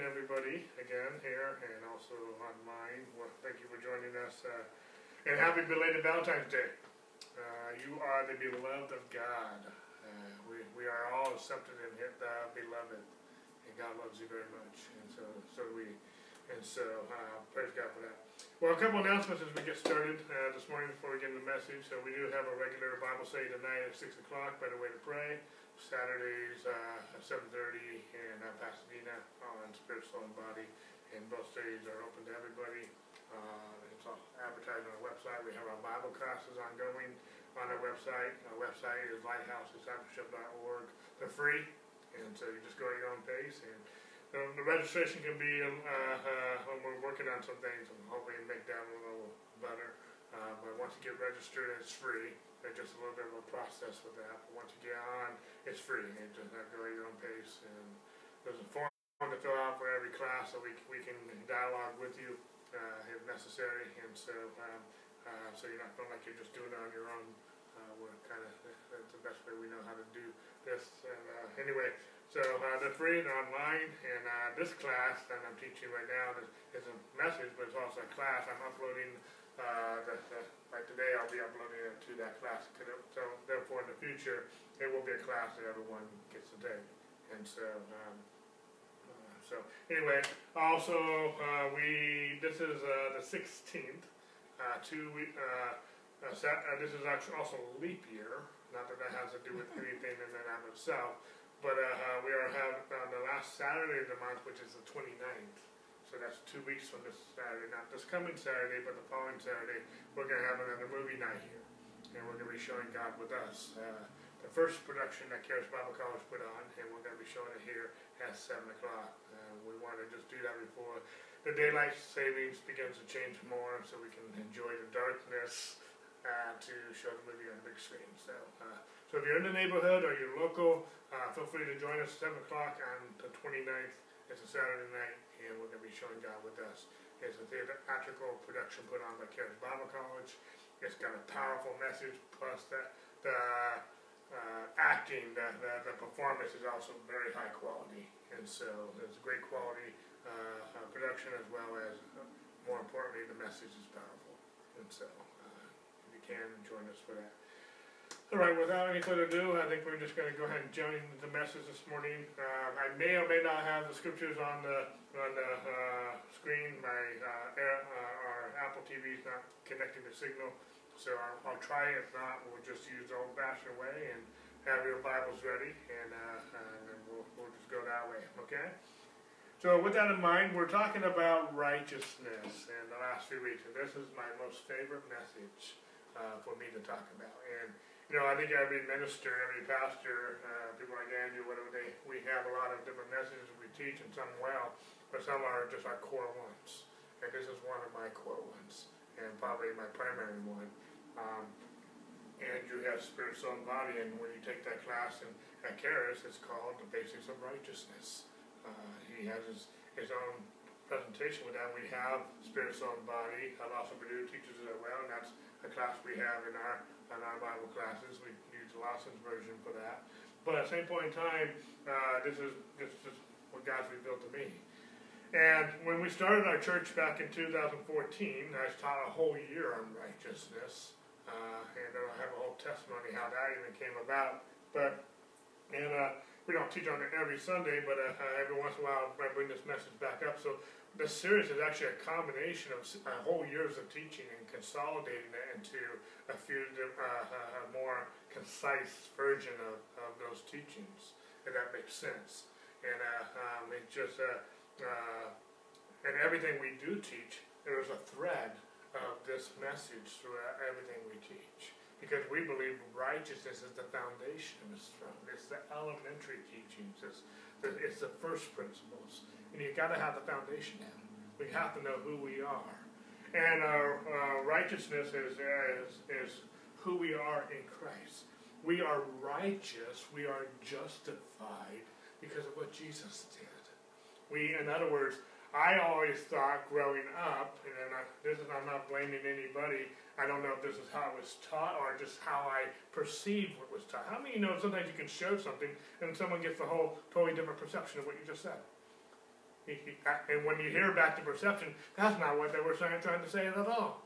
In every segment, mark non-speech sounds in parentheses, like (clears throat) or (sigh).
everybody again here and also online. Well, thank you for joining us. Uh, and happy belated Valentine's Day. Uh, you are the beloved of God. Uh, we, we are all accepted in the beloved. And God loves you very much. And so, so we. And so, uh, praise God for that. Well, a couple announcements as we get started uh, this morning before we get into the message. So, we do have a regular Bible study tonight at 6 o'clock, Better Way to Pray. Saturdays uh, at 7.30 in uh, Pasadena on Spirit, Soul, and Body. And both days are open to everybody. Uh, it's all advertised on our website. We have our Bible classes ongoing on our website. Our website is lighthousediscipleship.org. They're free, and so you just go at your own pace. And um, the registration can be, um, uh, uh, we're working on some things and to make that a little better. Uh, but once you get registered, it's free. There's just a little bit of a process with that. But once you get on, it's free. You just have to go at your own pace. And there's a form to fill out for every class so we, we can dialogue with you uh, if necessary. And so, um, uh, so you're not feeling like you're just doing it on your own. Uh, we're kind of, that's the best way we know how to do this. And uh, anyway, so uh, they're free and online. And uh, this class that I'm teaching right now is, is a message, but it's also a class. I'm uploading uh, the, the, like today I'll be uploading it to that class. So therefore in the future, it will be a class that everyone gets to take. And so, um, uh, so anyway, also uh, we, this is uh, the 16th, uh, two week, uh, this is actually also leap year. Not that that has to do with (laughs) anything in and of itself, but we are having on the last Saturday of the month, which is the 29th. So that's two weeks from this Saturday, not this coming Saturday, but the following Saturday, we're going to have another movie night here. And we're going to be showing God with us. Uh, the first production that Charis Bible College put on, and we're going to be showing it here at 7 o'clock. Uh, we want to just do that before the daylight savings begins to change more so we can enjoy the darkness uh, to show the movie on the big screen. So, uh, so if you're in the neighborhood or you're local, uh, feel free to join us at 7 o'clock on the 29th. It's a Saturday night and we're going to be showing God with us. It's a theatrical production put on by Charis Bible College. It's got a powerful message, plus the, the uh, acting, the, the, the, performance is also very high quality. And so it's a great quality uh, uh, production as well as, uh, more importantly, the message is powerful. And so uh, if you can, join us for that. All right, without any further ado, I think we're just going to go ahead and jump into the message this morning. Uh, I may or may not have the scriptures on the on the uh, screen. My uh, air, uh, our Apple TV is not connecting the signal, so I'll, I'll, try. If not, we'll just use the old-fashioned way and have your Bibles ready, and, uh, and we'll, we'll just go that way. Okay. So with that in mind, we're talking about righteousness in the last few weeks, and this is my most favorite message uh, for me to talk about. And you know, I think every minister, every pastor, uh, people like Andrew, whatever they, we have a lot of different messages we teach, and some well, but some are just our core ones. And this is one of my core ones, and probably my primary one. Um, Andrew has spirit, soul, and body, and when you take that class in, at Charis, it's called the basics of righteousness. Uh, he has his, his own presentation with that. We have spirit, soul, and body. Apostle Purdue teaches it as well, and that's a class we have in our our Bible classes. We use Lawson's version for that. But at the same point in time, uh, this is is what God's revealed to me. And when we started our church back in 2014, I taught a whole year on righteousness, uh, and I have a whole testimony how that even came about. But and uh, we don't teach on it every Sunday, but uh, every once in a while I bring this message back up. So the series is actually a combination of a whole years of teaching and consolidating it into a few uh, a more concise version of, of those teachings, if that makes sense. And uh, um, just uh, uh, and everything we do teach, there is a thread of this message throughout everything we teach. Because we believe righteousness is the foundation It's the elementary teachings. It's the, it's the first principles. And you've got to have the foundation. We have to know who we are. And our righteousness is, is, is who we are in Christ. We are righteous. We are justified because of what Jesus did. We, in other words, I always thought growing up, and I, this is I'm not blaming anybody. I don't know if this is how it was taught or just how I perceived what was taught. How many you know sometimes you can show something and someone gets a whole totally different perception of what you just said? And when you hear back to perception, that's not what they were trying, trying to say at all.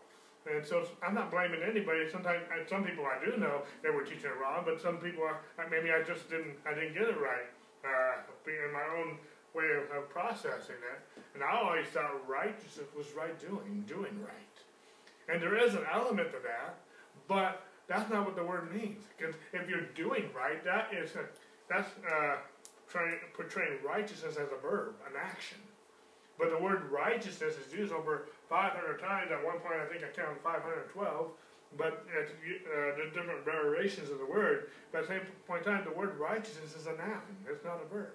And so I'm not blaming anybody. Sometimes some people I do know they were teaching it wrong, but some people maybe I just didn't I didn't get it right. Uh, in my own way of, of processing it, and I always thought righteousness was right doing, doing right. And there is an element to that, but that's not what the word means. Because if you're doing right, that is a, that's uh, trying portraying righteousness as a verb, an action. But the word righteousness is used over 500 times. At one point, I think I counted 512. But uh, there's different variations of the word. But at the same point in time, the word righteousness is a noun. It's not a verb.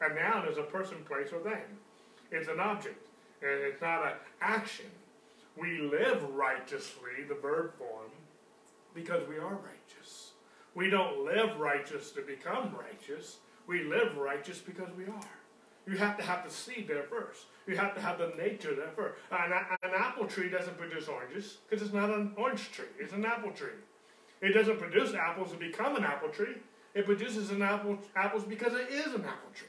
A noun is a person, place, or thing. It's an object. And it's not an action. We live righteously, the verb form, because we are righteous. We don't live righteous to become righteous. We live righteous because we are. You have to have the seed there first. You have to have the nature there first. An, an apple tree doesn't produce oranges because it's not an orange tree. It's an apple tree. It doesn't produce apples to become an apple tree. It produces an apple, apples because it is an apple tree.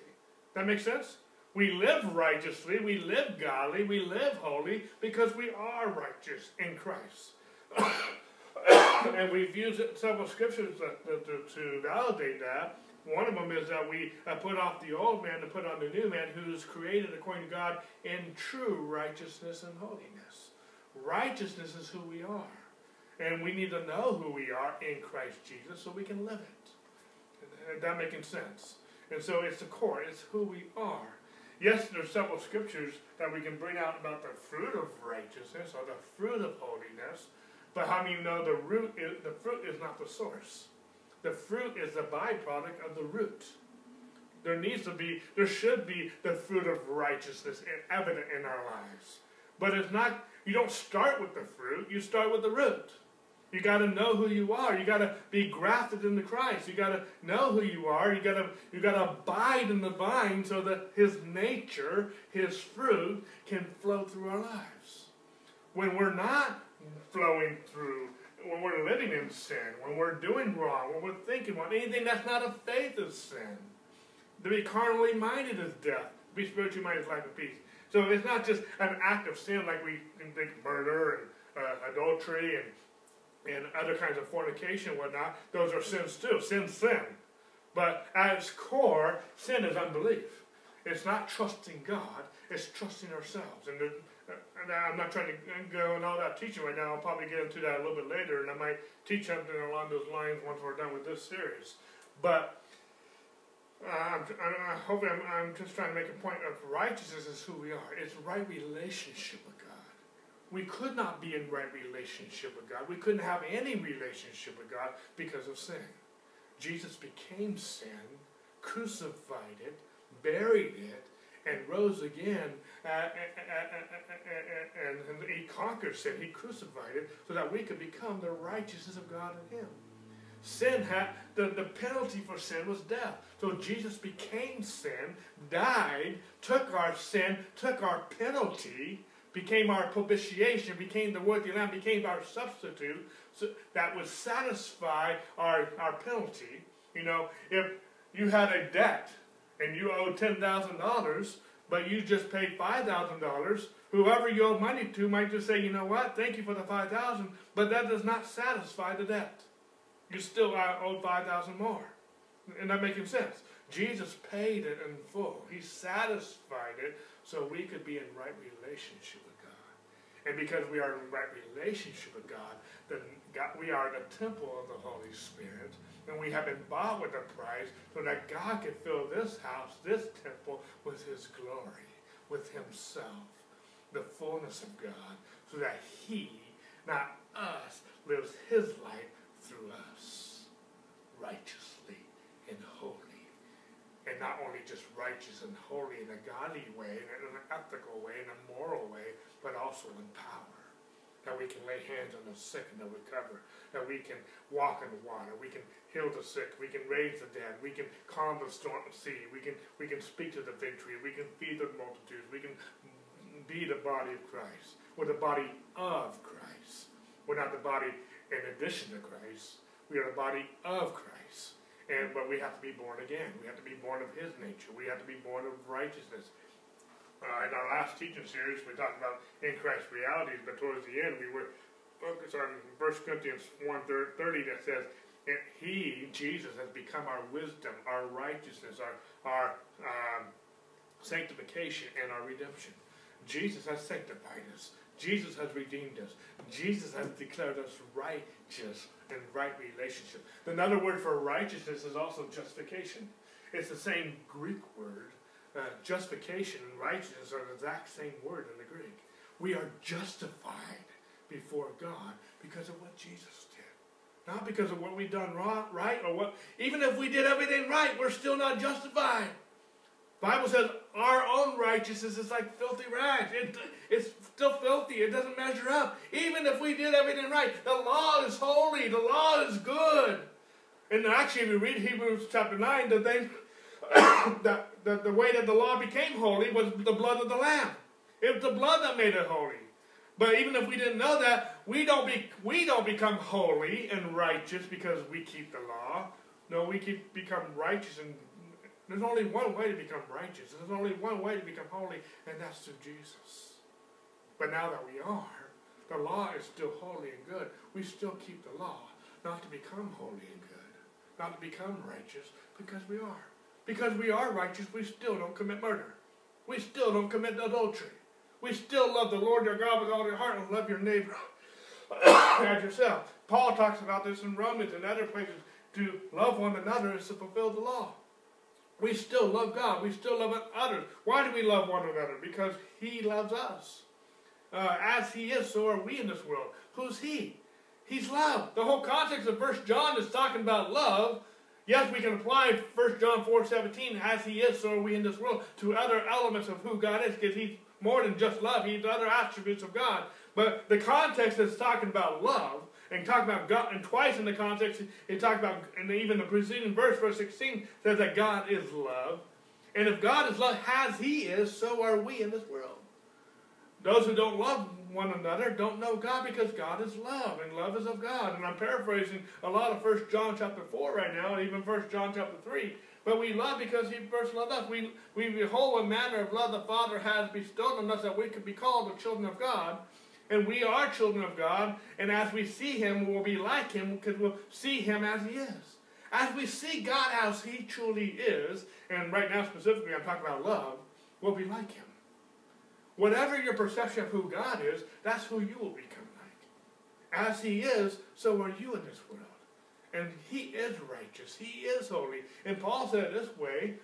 That makes sense? We live righteously, we live godly, we live holy because we are righteous in Christ. (coughs) and we've used several scriptures to, to, to validate that. One of them is that we uh, put off the old man to put on the new man who is created according to God in true righteousness and holiness. Righteousness is who we are. And we need to know who we are in Christ Jesus so we can live it. That making sense. And so it's the core, it's who we are. Yes, there's several scriptures that we can bring out about the fruit of righteousness or the fruit of holiness, but how you know the root is, the fruit is not the source? The fruit is the byproduct of the root. There needs to be, there should be the fruit of righteousness evident in our lives. But it's not, you don't start with the fruit, you start with the root. You got to know who you are. You got to be grafted into Christ. You got to know who you are. You got to you got to abide in the vine so that His nature, His fruit, can flow through our lives. When we're not flowing through, when we're living in sin, when we're doing wrong, when we're thinking wrong, anything that's not of faith is sin. To be carnally minded is death. To be spiritually minded is life and peace. So it's not just an act of sin like we can think murder and uh, adultery and and other kinds of fornication and whatnot, those are sins too. Sin's sin. But at its core, sin is unbelief. It's not trusting God, it's trusting ourselves. And, and I'm not trying to go in all that teaching right now. I'll probably get into that a little bit later, and I might teach something along those lines once we're done with this series. But uh, I'm, I'm, hopefully I'm, I'm just trying to make a point of righteousness is who we are. It's right relationship with God we could not be in right relationship with God. We couldn't have any relationship with God because of sin. Jesus became sin, crucified it, buried it, and rose again, uh, uh, uh, uh, and, and, he conquered sin. He crucified it so that we could become the righteousness of God in him. Sin had, the, the penalty for sin was death. So Jesus became sin, died, took our sin, took our penalty, became our propitiation, became the worthy lamb, became our substitute so that would satisfy our, our penalty. You know, if you had a debt and you owe $10,000, but you just paid $5,000, whoever you owe money to might just say, you know what, thank you for the 5000 but that does not satisfy the debt. You still owe 5000 more. And that making sense? Jesus paid it in full. He satisfied it so we could be in right relationship with God. And because we are in right relationship with God, then God, we are the temple of the Holy Spirit. And we have been bought with a price so that God could fill this house, this temple, with his glory, with himself, the fullness of God, so that he, not us, lives his life through us righteously and holy. and not only just righteous and holy in a godly way, in an ethical way, in a moral way, but also in power. That we can lay hands on the sick and they'll recover. That we can walk in the water. We can heal the sick. We can raise the dead. We can calm the storm sea. We can we can speak to the victory. We can feed the multitudes. We can be the body of Christ. We're the body of Christ. We're not the body in addition to Christ. We are the body of Christ. And but we have to be born again. We have to be born of His nature. We have to be born of righteousness. Uh, in our last teaching series, we talked about in Christ realities, but towards the end, we were focused on 1 Corinthians 1 30 that says, He, Jesus, has become our wisdom, our righteousness, our, our um, sanctification, and our redemption. Jesus has sanctified us. Jesus has redeemed us. Jesus has declared us righteous in right relationship. Another word for righteousness is also justification. It's the same Greek word. Uh, justification and righteousness are the exact same word in the Greek. We are justified before God because of what Jesus did. Not because of what we've done wrong, right, or what. Even if we did everything right, we're still not justified. Bible says our own righteousness is like filthy rags. It, it's still filthy. It doesn't measure up. Even if we did everything right, the law is holy. The law is good. And actually, if you read Hebrews chapter 9, the thing, (coughs) that the, the way that the law became holy was the blood of the Lamb. It was the blood that made it holy. But even if we didn't know that, we don't, be, we don't become holy and righteous because we keep the law. No, we keep, become righteous and there's only one way to become righteous. There's only one way to become holy, and that's through Jesus. But now that we are, the law is still holy and good. We still keep the law, not to become holy and good, not to become righteous, because we are. Because we are righteous, we still don't commit murder. We still don't commit adultery. We still love the Lord your God with all your heart and love your neighbor (coughs) as yourself. Paul talks about this in Romans and other places. To love one another is to fulfill the law. We still love God. We still love others. Why do we love one another? Because He loves us. Uh, as He is, so are we in this world. Who's He? He's love. The whole context of First John is talking about love. Yes, we can apply First John 4 17, as He is, so are we in this world, to other elements of who God is, because He's more than just love. He's other attributes of God. But the context is talking about love and talking about God, and twice in the context, he talked about, and even the preceding verse, verse 16, says that God is love. And if God is love, as He is, so are we in this world. Those who don't love one another don't know God because God is love, and love is of God. And I'm paraphrasing a lot of First John chapter 4 right now, and even First John chapter 3. But we love because He first loved us. We, we behold what manner of love the Father has bestowed on us that we could be called the children of God. And we are children of God, and as we see Him, we'll be like Him because we'll see Him as He is. As we see God as He truly is, and right now specifically I'm talking about love, we'll be like Him. Whatever your perception of who God is, that's who you will become like. As He is, so are you in this world. And He is righteous, He is holy. And Paul said it this way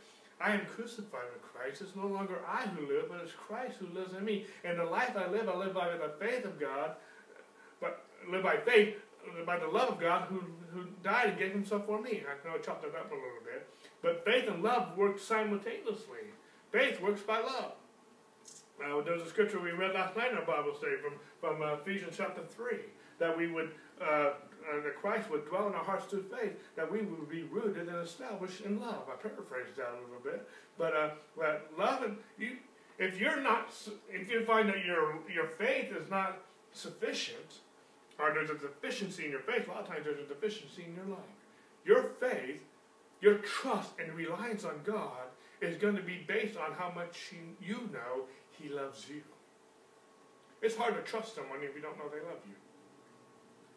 I am crucified with Christ. It's no longer I who live, but it's Christ who lives in me. And the life I live, I live by the faith of God, but live by faith, by the love of God who, who died and gave himself for me. I know I chopped it up a little bit. But faith and love work simultaneously. Faith works by love. Now, there's a scripture we read last night in our Bible study from, from uh, Ephesians chapter 3 that we would uh, uh, that Christ would dwell in our hearts through faith, that we would be rooted and established in love. I paraphrased that a little bit, but uh, but love and you, if you're not, if you find that your your faith is not sufficient, or there's a deficiency in your faith, a lot of times there's a deficiency in your life. Your faith, your trust and reliance on God is going to be based on how much you know He loves you. It's hard to trust someone if you don't know they love you.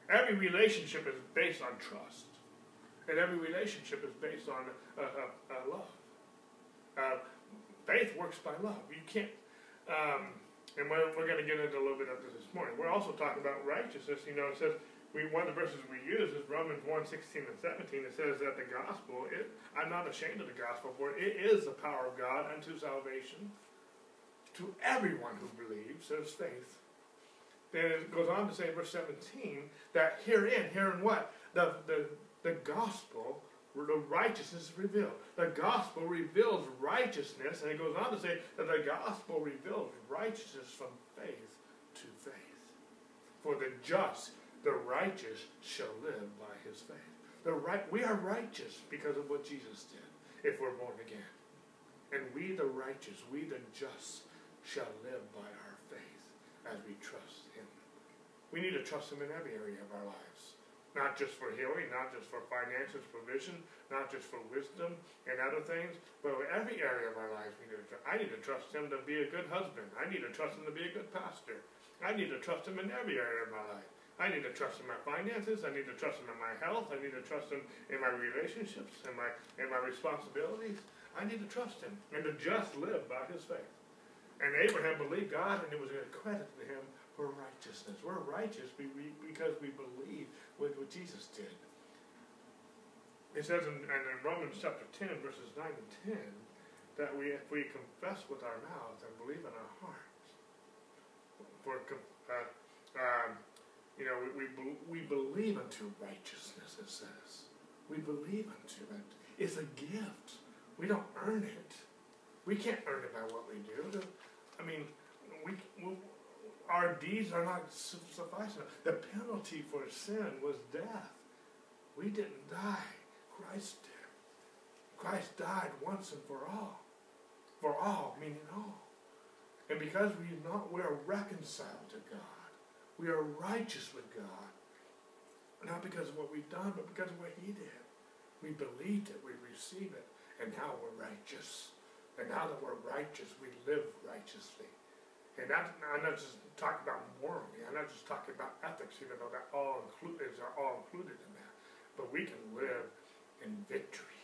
Every relationship is based on trust, and every relationship is based on uh, uh, uh, love. Uh, faith works by love. You can't, um, and we're, we're going to get into a little bit of this this morning. We're also talking about righteousness. You know, it says we one of the verses we use is Romans 1, 16 and 17. It says that the gospel, it, I'm not ashamed of the gospel, for it is the power of God unto salvation to everyone who believes. There's faith then it goes on to say verse 17 that herein, herein what? The, the, the gospel, the righteousness is revealed. The gospel reveals righteousness, and it goes on to say that the gospel reveals righteousness from faith to faith. For the just, the righteous, shall live by his faith. The right, we are righteous because of what Jesus did if we're born again. And we, the righteous, we, the just, shall live by our faith as we trust Him. we need to trust Him in every area of our lives. not just for healing, not just for finances, provision, not just for wisdom and other things, but every area of our lives we need to. I need to trust Him to be a good husband. I need to trust Him to be a good pastor. I need to trust Him in every area of my life. I need to trust in my finances. I need to trust Him in my health. I need to trust Him in my relationships and my my responsibilities. I need to trust Him and to just live by His faith. And Abraham believed God, and it was accredited to him for righteousness. We're righteous because we believe what, Jesus did. It says in, in Romans chapter 10, verses 9 and 10, that we, if we confess with our mouth and believe in our hearts, for uh, um, you know, we, we, we believe unto righteousness, it says. We believe unto it. It's a gift. We don't earn it. We can't earn it by what we do. I mean, we, we our deeds are not sufficient. The penalty for sin was death. We didn't die. Christ did. Christ died once and for all. For all, meaning all. And because we not we are reconciled to God. We are righteous with God. Not because of what we've done, but because of what He did. We believed it, we received it, and now we're righteous. And now that we're righteous, we live righteously. And that, I'm not just talking about morally. I'm not just talking about ethics, even though that all include, are all included in that. But we can live in victory,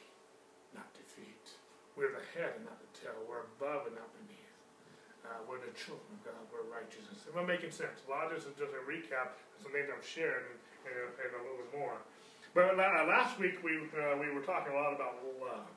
not defeat. We're the head and not the tail. We're above and not beneath. Uh, we're the children of God. We're righteousness. Am I making sense? A lot of this is just a recap of some things I've shared and, and, and a little bit more. But last week we, uh, we were talking a lot about love.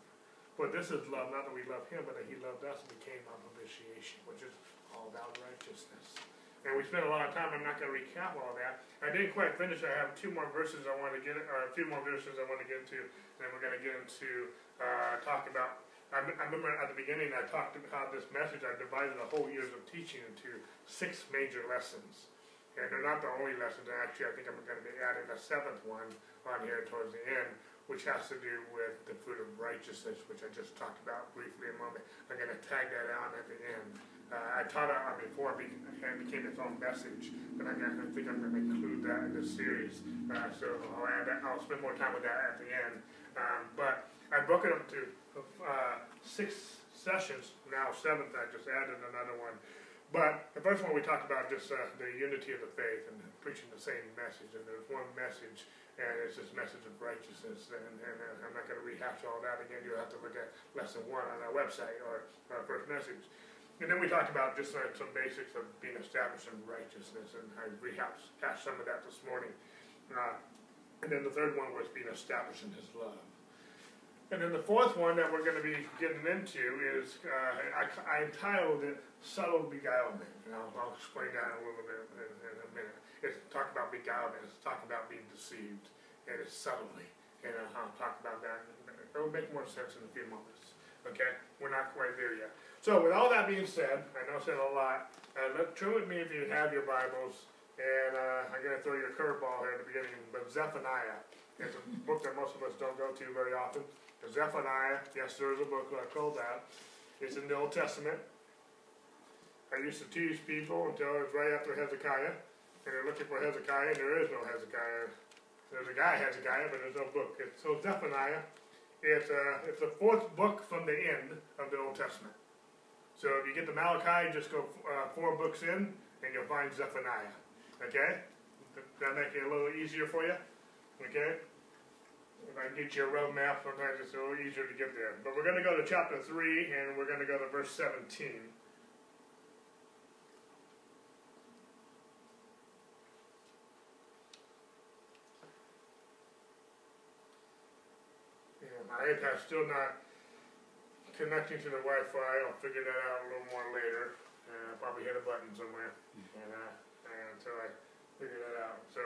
But this is love, not that we love him, but that he loved us and became our propitiation, which is all about righteousness. And we spent a lot of time, I'm not going to recap all that. I didn't quite finish. I have two more verses I want to get, or a few more verses I want to get into, and then we're going to get into uh, talk about. I, I remember at the beginning I talked about this message. I divided the whole years of teaching into six major lessons. And they're not the only lessons. Actually, I think I'm going to be adding a seventh one on here towards the end, which has to do with the fruit of righteousness, which I just talked about briefly a moment. I'm going to tag that on at the end. Uh, I taught it on before it became its own message, but I, I think I'm going to include that in this series. Uh, so I'll add that, I'll spend more time with that at the end. Um, but I broke it up to uh, six sessions, now seventh, I just added another one. But the first one we talked about just uh, the unity of the faith and preaching the same message, and there's one message and it's this message of righteousness. And, and, and I'm not going to rehash all that again. You'll have to look at lesson one on our website or our first message. And then we talked about just uh, some basics of being established in righteousness, and I rehashed some of that this morning. Uh, and then the third one was being established in His love. And then the fourth one that we're going to be getting into is uh, I, I, entitled it "Subtle Beguilement," and I'll, I'll explain that a little bit in, in a minute. It's talking about beguilement. It's talking about being deceived, and it's subtly. And I'll talk about that. It'll make more sense in a few moments. Okay, we're not quite there yet. So, with all that being said, I know I said a lot. Uh, let turn with me if you have your Bibles, and uh, I'm going to throw you a curveball here at the beginning. But Zephaniah is a book that most of us don't go to very often. Zephaniah, yes, there is a book called that. It's in the Old Testament. I used to tease people until it was right after Hezekiah and they're looking for Hezekiah, and there is no Hezekiah. There's a guy Hezekiah, but there's no book. It's, so Zephaniah, it's, uh, it's the fourth book from the end of the Old Testament. So if you get to Malachi, just go uh, four books in, and you'll find Zephaniah. Okay? That make it a little easier for you? Okay? If I get you a road map, sometimes it's a little easier to get there. But we're going to go to chapter 3, and we're going to go to verse 17. My iPad's still not connecting to the Wi-Fi. I'll figure that out a little more later. Uh, probably hit a button somewhere, and, uh, until I figure that out. So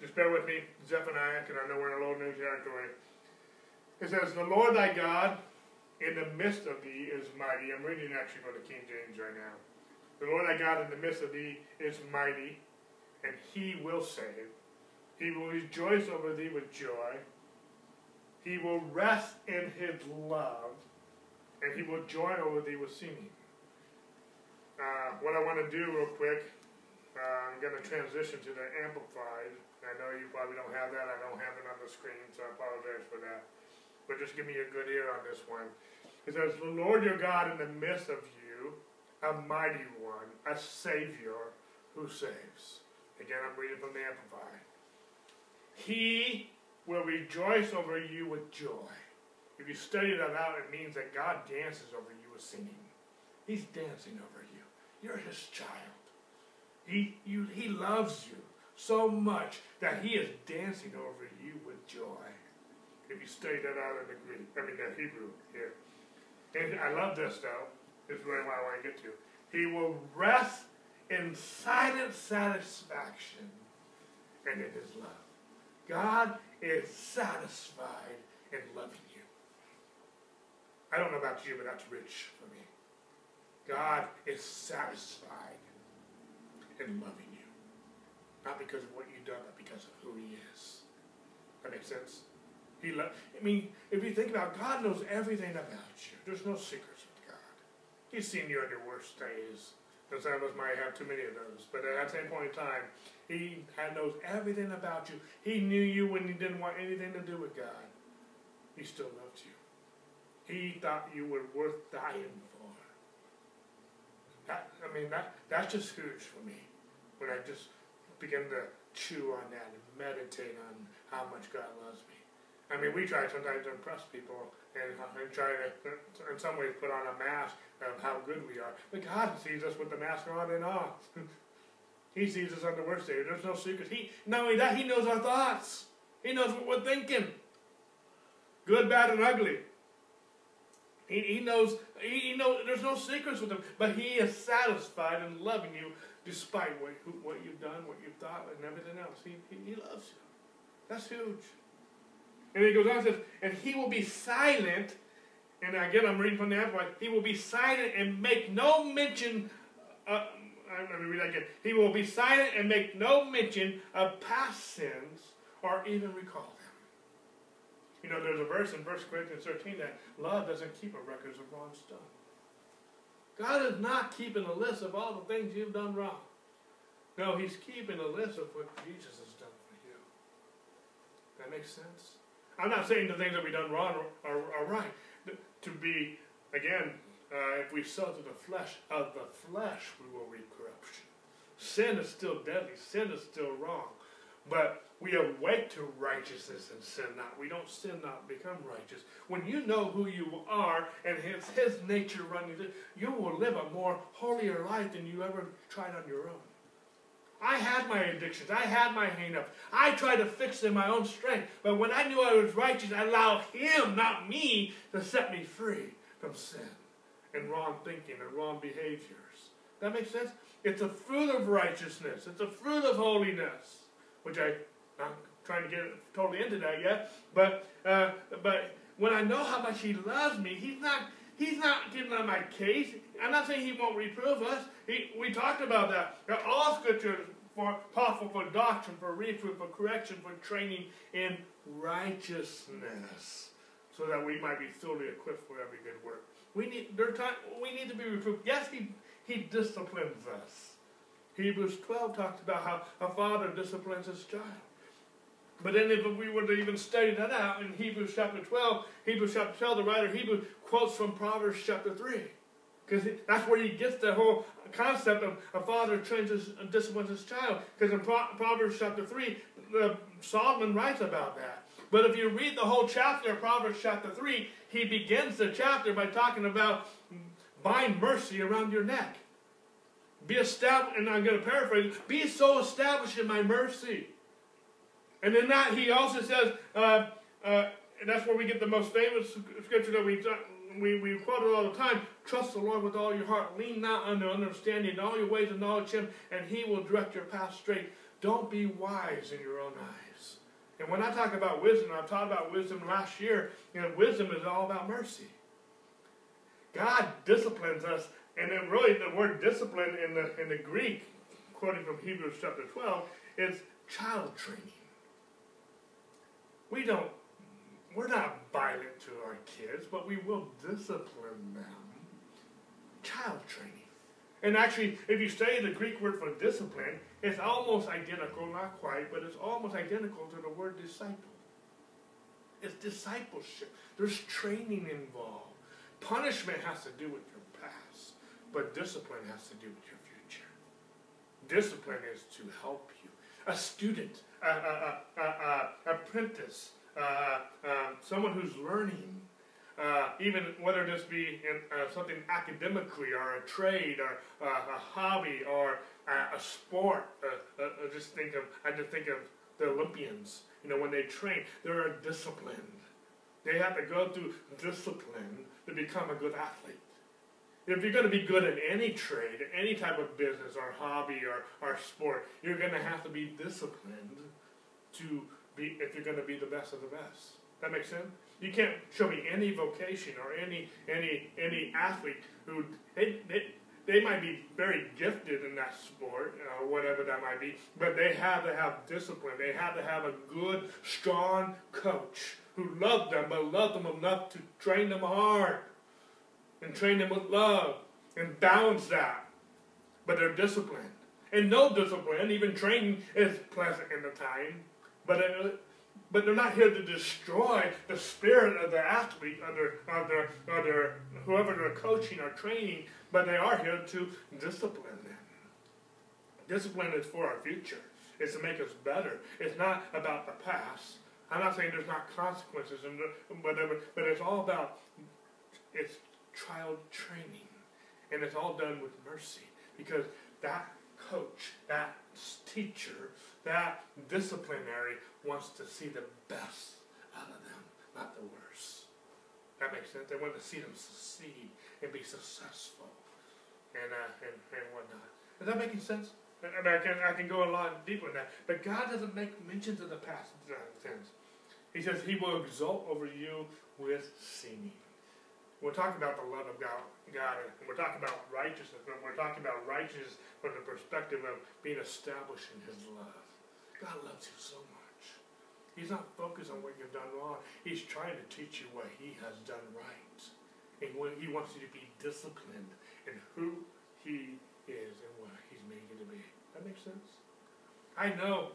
just bear with me, Zephaniah, because I know we're in a little new territory. It says, "The Lord thy God in the midst of thee is mighty." I'm reading actually from the King James right now. The Lord thy God in the midst of thee is mighty, and he will save. He will rejoice over thee with joy. He will rest in his love, and he will join over thee with singing. Uh, what I want to do real quick, uh, I'm going to transition to the Amplified. I know you probably don't have that. I don't have it on the screen, so I apologize for that. But just give me a good ear on this one. It says, The Lord your God in the midst of you, a mighty one, a Savior who saves. Again, I'm reading from the Amplified. He will rejoice over you with joy. If you study that out, it means that God dances over you with singing. He's dancing over you. You're his child. He, you, he loves you so much that he is dancing over you with joy. If you study that out in the Greek, I mean the Hebrew here. And I love this though. This is really what I want to get to. He will rest in silent satisfaction and in his love. God is satisfied in loving you. I don't know about you, but that's rich for me. God is satisfied in loving you. Not because of what you've done, but because of who He is. That makes sense? He lo- I mean, if you think about it, God knows everything about you. There's no secrets with God. He's seen you on your worst days. And some of us might have too many of those. But at that same point in time, He knows everything about you. He knew you when you didn't want anything to do with God. He still loved you. He thought you were worth dying for. That, I mean, that, that's just huge for me when I just begin to chew on that and meditate on how much God loves me. I mean, we try sometimes to impress people and, uh, and try to, uh, in some ways, put on a mask of how good we are. But God sees us with the mask on and off. (laughs) he sees us on the worst day. There's no secret. He not only that, He knows our thoughts. He knows what we're thinking. Good, bad, and ugly. He, he knows. He, he knows. There's no secrets with him, but He is satisfied in loving you despite what, what you've done, what you've thought, and everything else. He, he, he loves you. That's huge. And he goes on and says, and he will be silent. And again, I'm reading from the Amplified. He will be silent and make no mention. Uh, let me read that again. He will be silent and make no mention of past sins or even recall them. You know, there's a verse in 1 Corinthians 13 that love doesn't keep a records of wrongs done. God is not keeping a list of all the things you've done wrong. No, He's keeping a list of what Jesus has done for you. That makes sense? I'm not saying the things that we've done wrong are, are, are right. To be, again, uh, if we sow to the flesh, of the flesh we will reap corruption. Sin is still deadly. Sin is still wrong. But we awake to righteousness and sin not. We don't sin not become righteous. When you know who you are and his, his nature running, you will live a more holier life than you ever tried on your own. I had my addictions. I had my hang-ups. I tried to fix them in my own strength. But when I knew I was righteous, I allowed him, not me, to set me free from sin and wrong thinking and wrong behaviors. That makes sense? It's a fruit of righteousness. It's a fruit of holiness, which I'm trying to get totally into that yet. But, uh, but when I know how much he loves me, he's not He's not getting on my case. I'm not saying he won't reprove us. He, we talked about that. all scripture for, possible for doctrine, for reproof, for correction, for training in righteousness, so that we might be fully equipped for every good work. We need there time, we need to be reproved. Yes, he he disciplines us. Hebrews 12 talks about how a father disciplines his child. But then if we were to even study that out in Hebrews chapter 12, Hebrews chapter 12, the writer Hebrew quotes from Proverbs chapter 3. Because that's where he gets the whole concept of a father trains his, disciplines his child. Because in Pro- Proverbs chapter 3, uh, Solomon writes about that. But if you read the whole chapter of Proverbs chapter 3, he begins the chapter by talking about bind mercy around your neck. Be established, and I'm going to paraphrase, be so established in my mercy and in that, he also says, uh, uh, and that's where we get the most famous scripture that we, we, we quote it all the time trust the Lord with all your heart, lean not on your understanding, in all your ways acknowledge him, and he will direct your path straight. Don't be wise in your own eyes. And when I talk about wisdom, I've talked about wisdom last year, know, wisdom is all about mercy. God disciplines us, and then really the word discipline in the in the Greek, quoting from Hebrews chapter 12, is child training. We don't, we're not violent to our kids, but we will discipline them. Child training. And actually, if you study the Greek word for discipline, it's almost identical, not quite, but it's almost identical to the word disciple. It's discipleship. There's training involved. Punishment has to do with your past, but discipline has to do with your future. Discipline is to help you. A student, a, a, a, a apprentice, uh, uh, someone who's learning, uh, even whether this be in, uh, something academically or a trade or uh, a hobby or a sport. Just think of I just think of the Olympians. You know when they train, they're disciplined. They have to go through discipline to become a good athlete. If you're going to be good in any trade, any type of business or hobby or, or sport, you're going to have to be disciplined to be if you're going to be the best of the best. That makes sense. You can't show me any vocation or any any any athlete who they, they, they might be very gifted in that sport, or whatever that might be, but they have to have discipline. They have to have a good, strong coach who loved them, but loved them enough to train them hard and train them with love and balance that. But they're disciplined. And no discipline, even training, is pleasant in the time, but but they're not here to destroy the spirit of the athlete, of their, of their, their, whoever they're coaching or training, but they are here to discipline them. Discipline is for our future. It's to make us better. It's not about the past. I'm not saying there's not consequences and whatever, but it's all about it's child training, and it's all done with mercy because that coach, that teacher, that disciplinary wants to see the best out of them, not the worst. That makes sense. They want to see them succeed and be successful, and uh, and, and whatnot. Is that making sense? I, mean, I can I can go a lot deeper in that, but God doesn't make mentions of the past tense. He says He will exult over you with singing. We're talking about the love of God, God, and we're talking about righteousness, but we're talking about righteousness from the perspective of being established in His love. God loves you so much. He's not focused on what you've done wrong. He's trying to teach you what He has done right, and He wants you to be disciplined in who He is and what He's made you to be. That makes sense. I know.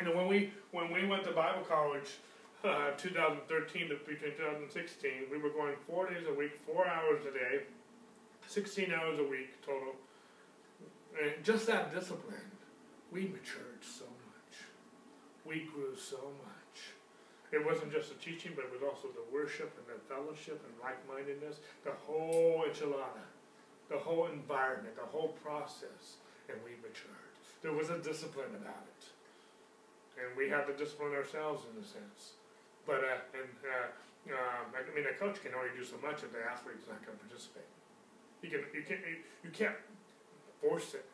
You know when we when we went to Bible college uh, 2013 to between 2016, we were going four days a week, four hours a day, 16 hours a week total. And just that discipline, we matured so much. We grew so much. It wasn't just the teaching, but it was also the worship and the fellowship and like-mindedness, the whole enchilada, the whole environment, the whole process, and we matured. There was a discipline about it. And we had to discipline ourselves in a sense. But uh, and uh, um, I mean, a coach can only do so much if the athlete's not going to participate. You can you can't you can't force it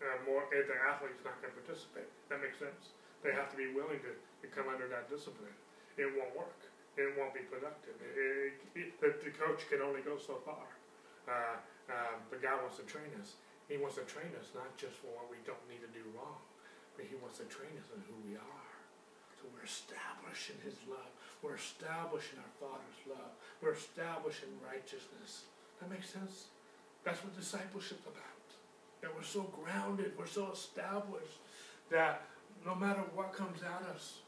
uh, more if the athlete's not going to participate. That makes sense. They have to be willing to, to come under that discipline. It won't work. It won't be productive. It, it, the, the, coach can only go so far. Uh, um, but God wants to train us. He wants to train us not just for what we don't need to do wrong, but He wants to train us in who we are. We're establishing His love. We're establishing our Father's love. We're establishing righteousness. That makes sense? That's what discipleship's about. That we're so grounded, we're so established that no matter what comes at us,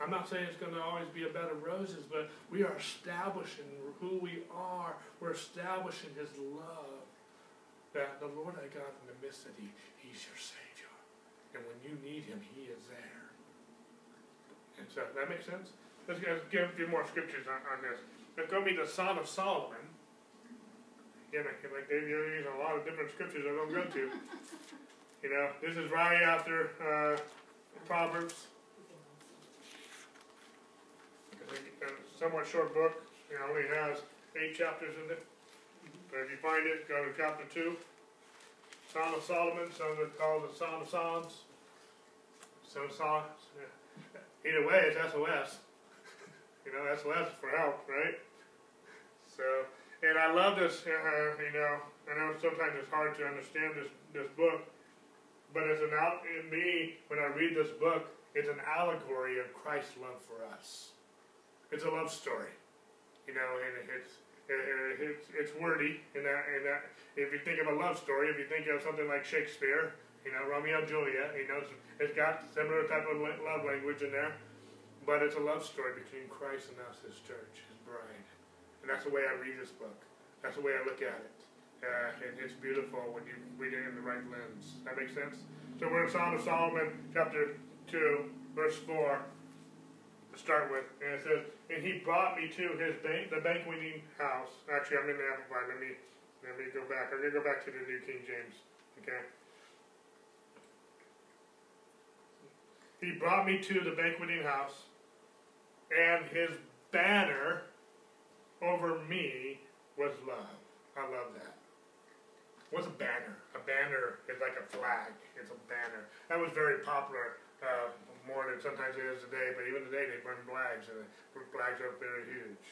I'm not saying it's going to always be a bed of roses, but we are establishing who we are. We're establishing His love. That the Lord God in the midst of thee, He's your Savior. And when you need Him, He is there. And so, that makes sense? Let's give a few more scriptures on, on this. It's going to be the Song of Solomon. You know, like they're using a lot of different scriptures I don't go to. You know, this is right after uh, Proverbs. A somewhat short book. It only has eight chapters in it. But if you find it, go to chapter 2. Song of Solomon, some of it called the Song of Psalms. Some. Either way, it's SOS. (laughs) You know, less for help, right? So, and I love this, uh, you know, I know sometimes it's hard to understand this, this book, but it's an out, in me, when I read this book, it's an allegory of Christ's love for us. It's a love story, you know, and it's, it's, it's wordy in that, in that. If you think of a love story, if you think of something like Shakespeare, you know, Romeo and Juliet, you know, it's got similar type of love language in there, but it's a love story between Christ and us, His church, His bride, and that's the way I read this book. That's the way I look at it. Uh, and it's beautiful when you read it in the right lens. That makes sense. So we're in Song of Solomon, chapter two, verse four to start with, and it says, "And he brought me to his bank, the banqueting house." Actually, I'm in the Amplified. Let me let me go back. I'm gonna go back to the New King James. Okay. He brought me to the banqueting house, and his banner over me was love. I love that. What's a banner? A banner is like a flag. It's a banner. That was very popular uh, more than sometimes it is today, but even today they burn flags, and the flags are very huge.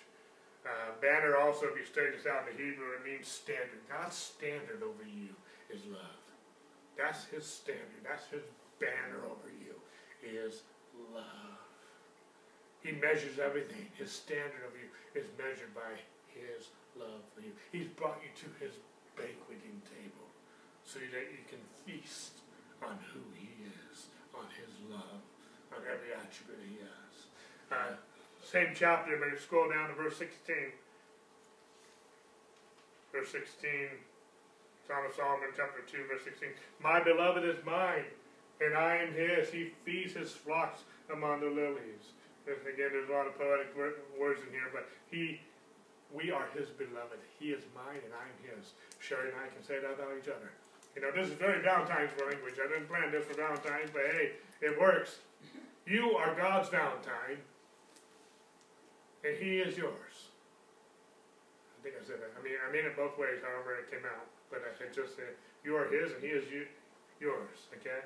Uh, banner also, if you study this out in the Hebrew, it means standard. God's standard over you is love. That's his standard. That's his banner over you is love. He measures everything. His standard of you is measured by his love for you. He's brought you to his banqueting table so that you can feast on who he is, on his love on every attribute he has. Uh, same chapter, but you scroll down to verse 16. Verse 16, Song of Solomon, chapter 2, verse 16. My beloved is mine, and I am his. He feeds his flocks among the lilies. And again, there's a lot of poetic words in here, but he, we are his beloved. He is mine, and I am his. Sherry and I can say that about each other. You know, this is very Valentine's language. I didn't plan this for Valentine's, but hey, it works. You are God's Valentine, and He is yours. I think I said that. I mean, I mean it both ways, however it came out. But I just said, you are His, and He is you, yours. Okay.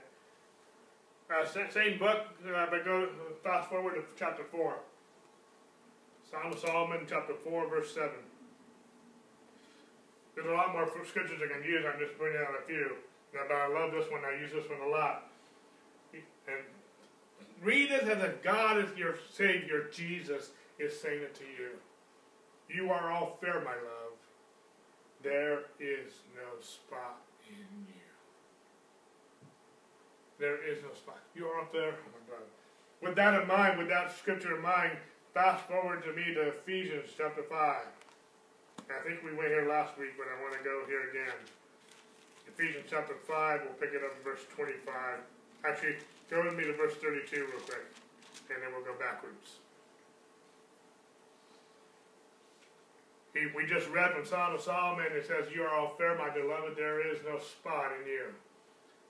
Uh, same book, uh, but go fast forward to chapter four. Psalm of Solomon, chapter four, verse seven. There's a lot more scriptures I can use. I'm just bringing out a few. But I love this one. I use this one a lot. And Read it as if God is your Savior, Jesus, is saying it to you. You are all fair, my love. There is no spot in you. There is no spot. You are up there. Oh. With that in mind, with that scripture in mind, fast forward to me to Ephesians chapter 5. I think we went here last week, but I want to go here again. Ephesians chapter 5, we'll pick it up in verse 25. Actually, go with me to verse 32 real quick, and then we'll go backwards. We just read from Song of Solomon, it says, You are all fair, my beloved, there is no spot in you.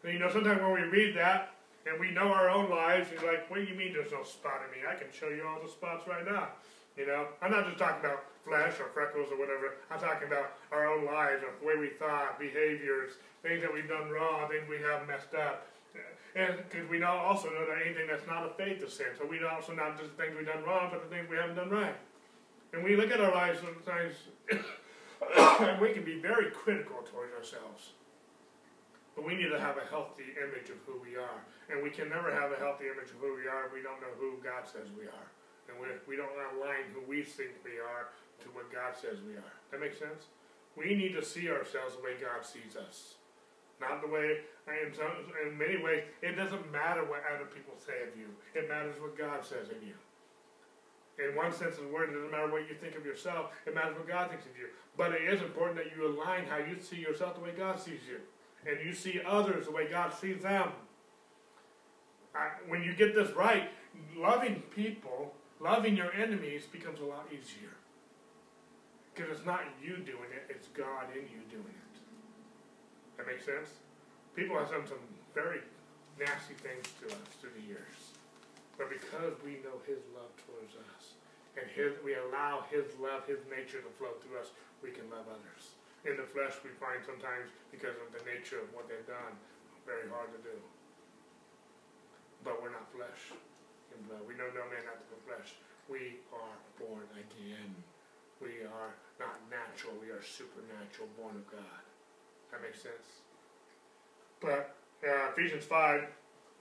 And you know, sometimes when we read that, and we know our own lives, you're like, what do you mean there's no spot in me? I can show you all the spots right now. You know, I'm not just talking about flesh or freckles or whatever. I'm talking about our own lives, the way we thought, behaviors, things that we've done wrong, things we have messed up. And because we know also know that anything that's not of faith is sin. So we also not just the things we've done wrong, but the things we haven't done right. And we look at our lives sometimes, (coughs) and we can be very critical towards ourselves. But we need to have a healthy image of who we are. And we can never have a healthy image of who we are if we don't know who God says we are. And we, we don't align who we think we are to what God says we are. That makes sense? We need to see ourselves the way God sees us. Not the way, in, some, in many ways, it doesn't matter what other people say of you. It matters what God says of you. In one sense of the word, it doesn't matter what you think of yourself. It matters what God thinks of you. But it is important that you align how you see yourself the way God sees you. And you see others the way God sees them. when you get this right, loving people, loving your enemies becomes a lot easier. Because it's not you doing it, it's God in you doing it. That makes sense? People have done some very nasty things to us through the years. But because we know His love towards us, and his, we allow His love, His nature to flow through us, we can love others. In the flesh, we find sometimes, because of the nature of what they've done, very hard to do. But we're not flesh and blood. We know no man after the flesh. We are born again. We are not natural, we are supernatural, born of God. That makes sense. But uh, Ephesians 5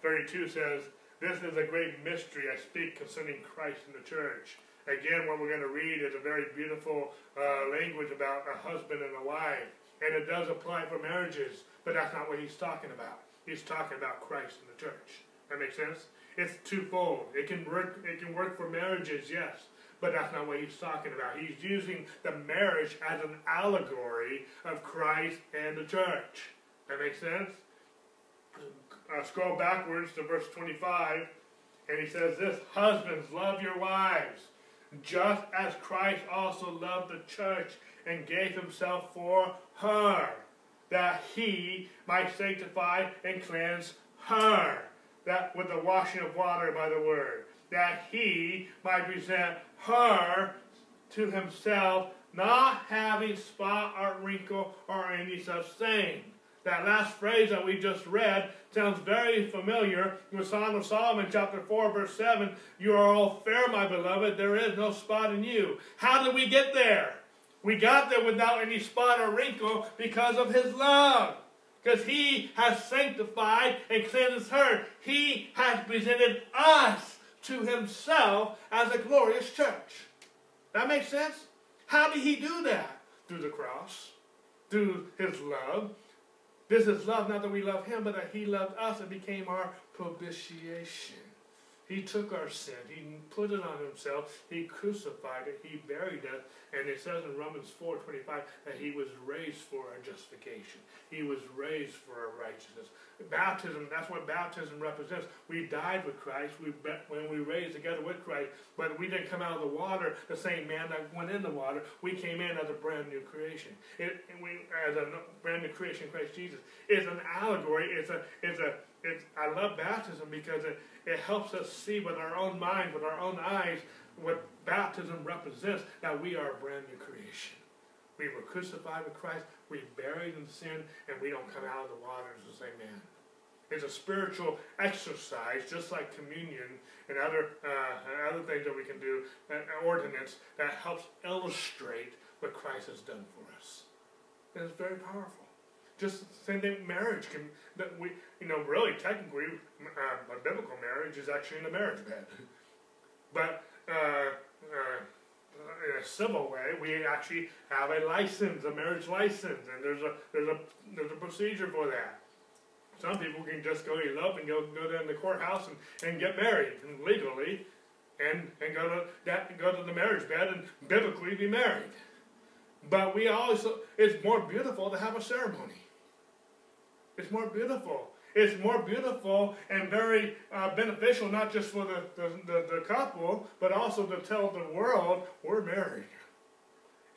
32 says, This is a great mystery I speak concerning Christ and the church. Again, what we're going to read is a very beautiful uh, language about a husband and a wife. And it does apply for marriages, but that's not what he's talking about. He's talking about Christ and the church. That makes sense? It's twofold. It can work, it can work for marriages, yes, but that's not what he's talking about. He's using the marriage as an allegory of Christ and the church. That makes sense? Uh, scroll backwards to verse 25, and he says this Husbands, love your wives just as Christ also loved the church and gave himself for her, that he might sanctify and cleanse her, that with the washing of water by the word, that he might present her to himself, not having spot or wrinkle or any such thing. That last phrase that we just read sounds very familiar with Song of Solomon, chapter 4, verse 7. You are all fair, my beloved. There is no spot in you. How did we get there? We got there without any spot or wrinkle because of his love. Because he has sanctified and cleansed her. He has presented us to himself as a glorious church. That makes sense? How did he do that? Through the cross, through his love, this is love, not that we love him, but that he loved us and became our propitiation. He took our sin. He put it on himself. He crucified it. He buried it. And it says in Romans 4.25 that he was raised for our justification. He was raised for our righteousness. Baptism, that's what baptism represents. We died with Christ we, when we raised together with Christ. But we didn't come out of the water the same man that went in the water. We came in as a brand new creation. It, we, as a brand new creation Christ Jesus. It's an allegory. It's a, it's a, I love baptism because it, it helps us see with our own mind, with our own eyes, what baptism represents, that we are a brand new creation. We were crucified with Christ, we buried in sin, and we don't come out of the waters the same man. It's a spiritual exercise, just like communion and other, uh, other things that we can do, an ordinance that helps illustrate what Christ has done for us. And it's very powerful. Just same thing, marriage can, that we, you know, really technically, uh, a biblical marriage is actually in a marriage bed. but uh, uh, in a civil way, we actually have a license, a marriage license, and there's a there's a there's a procedure for that. Some people can just go elope and go go down the courthouse and, and get married and legally, and and go to that go to the marriage bed and biblically be married. But we always it's more beautiful to have a ceremony. It's more beautiful. It's more beautiful and very uh, beneficial, not just for the, the, the, the couple, but also to tell the world we're married.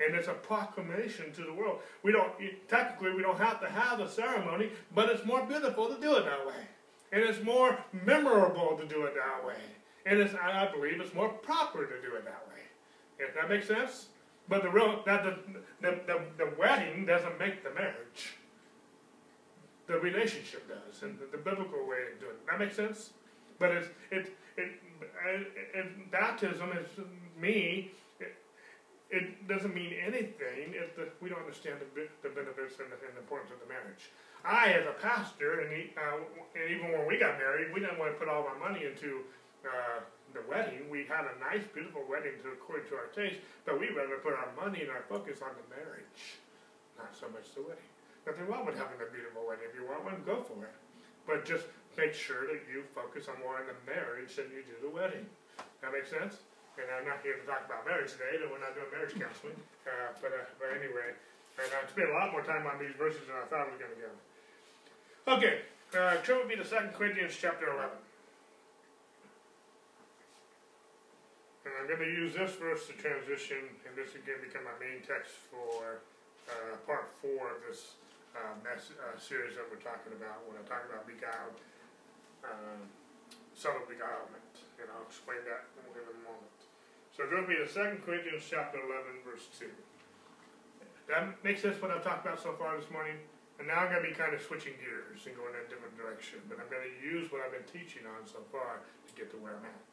And it's a proclamation to the world. We don't technically we don't have to have a ceremony, but it's more beautiful to do it that way, and it's more memorable to do it that way, and it's I believe it's more proper to do it that way. If that makes sense. But the real that the the, the, the wedding doesn't make the marriage the relationship does and the, the, biblical way of doing it. That makes sense? But it's, it, it, it, it baptism is me, it, it, doesn't mean anything if the, we don't understand the, the benefits and the, and the, importance of the marriage. I, as a pastor, and, he, uh, and, even when we got married, we didn't want to put all our money into uh, the wedding. We had a nice, beautiful wedding to, according to our taste, but we rather put our money and our focus on the marriage, not so much the wedding. Nothing wrong with having a beautiful wedding. If you want one, go for it. But just make sure that you focus on more on the marriage than you do the wedding. That makes sense? And I'm not here to talk about marriage today, but we're not doing marriage counseling. Uh, but, uh, but anyway, and I spent a lot more time on these verses than I thought I was going to go. Okay, uh, turn with me to 2 Corinthians chapter 11. And I'm going to use this verse to transition, and this again become my main text for uh, part four of this uh, mess, uh, series that we're talking about when I talk about beguiled, um, subtle beguilement, and I'll explain that in a moment. So go with me to 2 Corinthians chapter 11, verse 2. That makes sense what I've talked about so far this morning. And now I'm going to be kind of switching gears and going in a different direction. But I'm going to use what I've been teaching on so far to get to where I'm at.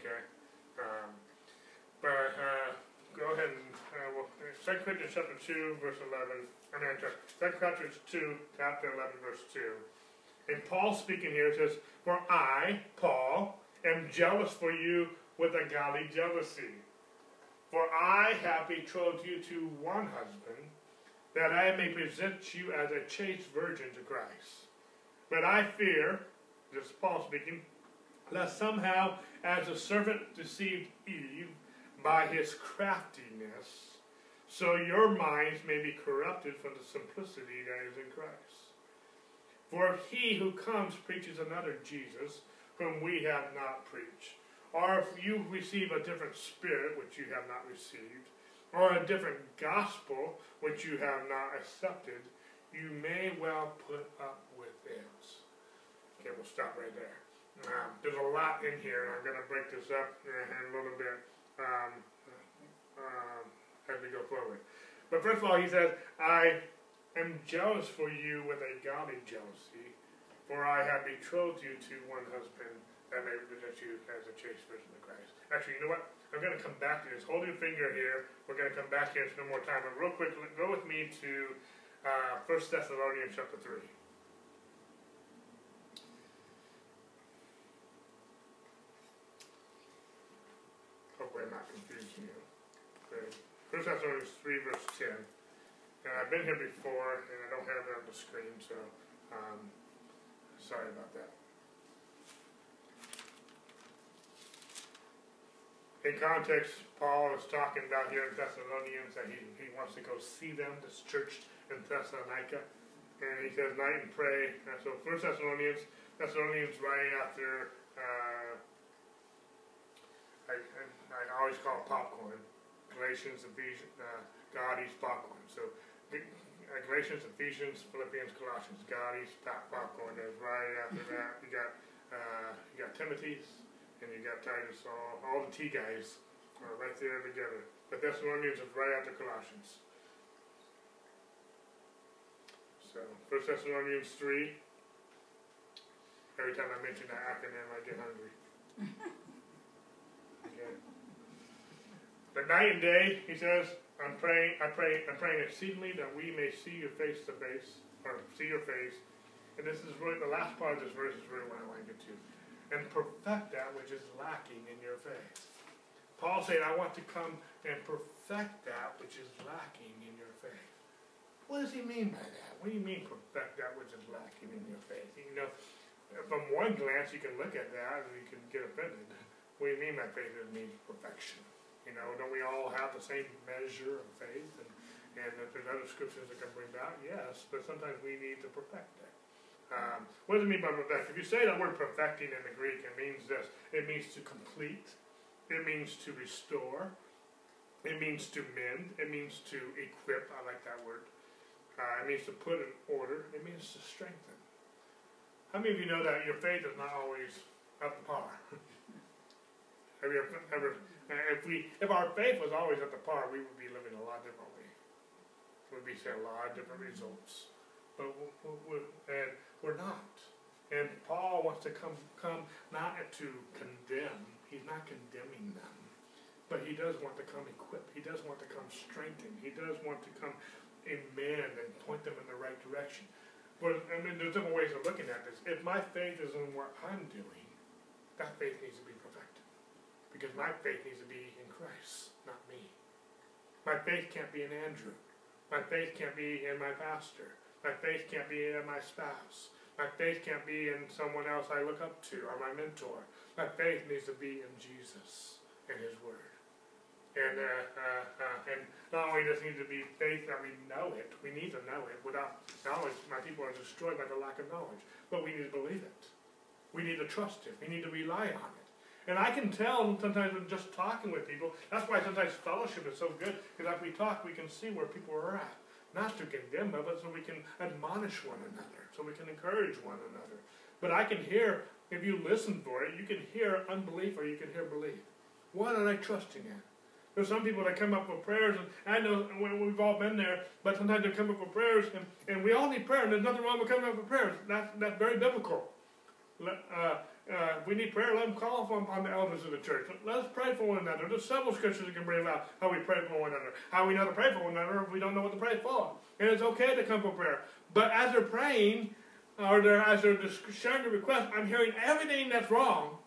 Okay? Um, but uh, go ahead and, uh, well, 2 Corinthians chapter 2, verse 11. I mean, 2 Corinthians 2, chapter 11, verse 2. And Paul speaking here says, For I, Paul, am jealous for you with a godly jealousy. For I have betrothed you to one husband, that I may present you as a chaste virgin to Christ. But I fear, this is Paul speaking, lest somehow, as the serpent deceived Eve by his craftiness, so your minds may be corrupted from the simplicity that is in Christ. For if he who comes preaches another Jesus, whom we have not preached, or if you receive a different spirit which you have not received, or a different gospel which you have not accepted, you may well put up with it. Okay, we'll stop right there. Um, there's a lot in here, and I'm going to break this up in a little bit um, um, as we go forward. But first of all, he says, I am jealous for you with a godly jealousy, for I have betrothed you to one husband that may present you as a chaste virgin of Christ. Actually, you know what? I'm going to come back to this. Hold your finger here. We're going to come back here for no more time. But real quick, go with me to uh, 1 Thessalonians chapter 3. Hopefully I'm not confusing you. Okay. 1 Thessalonians 3 verse 10. And I've been here before, and I don't have it on the screen, so um, sorry about that. in context, Paul is talking about here in Thessalonians that he, he wants to go see them, this church in Thessalonica. And he says, night and pray. And so First Thessalonians, Thessalonians right after, uh, I, I, I, always call it popcorn. Galatians, Ephesians, uh, God popcorn. So uh, Galatians, Ephesians, Philippians, Colossians, God eats popcorn. There's right after that, you got, uh, you got Timothy's, and you got Titus, all, all the T guys are right there together. But Thessalonians is right after Colossians. So, First Thessalonians 3. Every time I mention that acronym, I get hungry. (laughs) okay. But night and day, he says, I'm praying, I pray, I'm praying exceedingly that we may see you face to face, or see your face. And this is really, the last part of this verse is really what I want to get to and perfect that which is lacking in your faith. Paul said, I want to come and perfect that which is lacking in your faith. What does he mean by that? What do you mean perfect that which is lacking in your faith? You know, from one glance you can look at that and you can get offended. What do you mean by faith? It means perfection. You know, don't we all have the same measure of faith? And, and if there's other scriptures that can bring that, yes, but sometimes we need to perfect it. Um, what does it mean by perfect? If you say that word perfecting in the Greek, it means this. It means to complete. It means to restore. It means to mend. It means to equip. I like that word. Uh, it means to put in order. It means to strengthen. How many of you know that your faith is not always up to par? (laughs) Have you ever, ever if we, if our faith was always at the par, we would be living a lot differently. We'd be seeing a lot of different results. But we're, and we're not. And Paul wants to come, come not to condemn. He's not condemning them. But he does want to come equip. He does want to come strengthen. He does want to come amend and point them in the right direction. But I mean, there's different ways of looking at this. If my faith is in what I'm doing, that faith needs to be. Because my faith needs to be in Christ, not me. My faith can't be in Andrew. My faith can't be in my pastor. My faith can't be in my spouse. My faith can't be in someone else I look up to or my mentor. My faith needs to be in Jesus and His Word. And uh, uh, uh, and not only does it need to be faith that we know it, we need to know it. Without knowledge, my people are destroyed by the lack of knowledge. But we need to believe it. We need to trust it. We need to rely on it. And I can tell sometimes with just talking with people. That's why sometimes fellowship is so good because as we talk, we can see where people are at not to condemn, them, but so we can admonish one another, so we can encourage one another. But I can hear, if you listen for it, you can hear unbelief or you can hear belief. What are they trusting in? There's some people that come up with prayers, and I know we've all been there, but sometimes they come up with prayers, and, and we all need prayer, and there's nothing wrong with coming up with prayers. That's, that's very biblical. Uh, uh, if we need prayer, let them call upon the elders of the church. Let us pray for one another. There's several scriptures that can bring about how we pray for one another. How we know to pray for one another if we don't know what to pray for. And it's okay to come for prayer. But as they're praying, or they're, as they're sharing the request, I'm hearing everything that's wrong.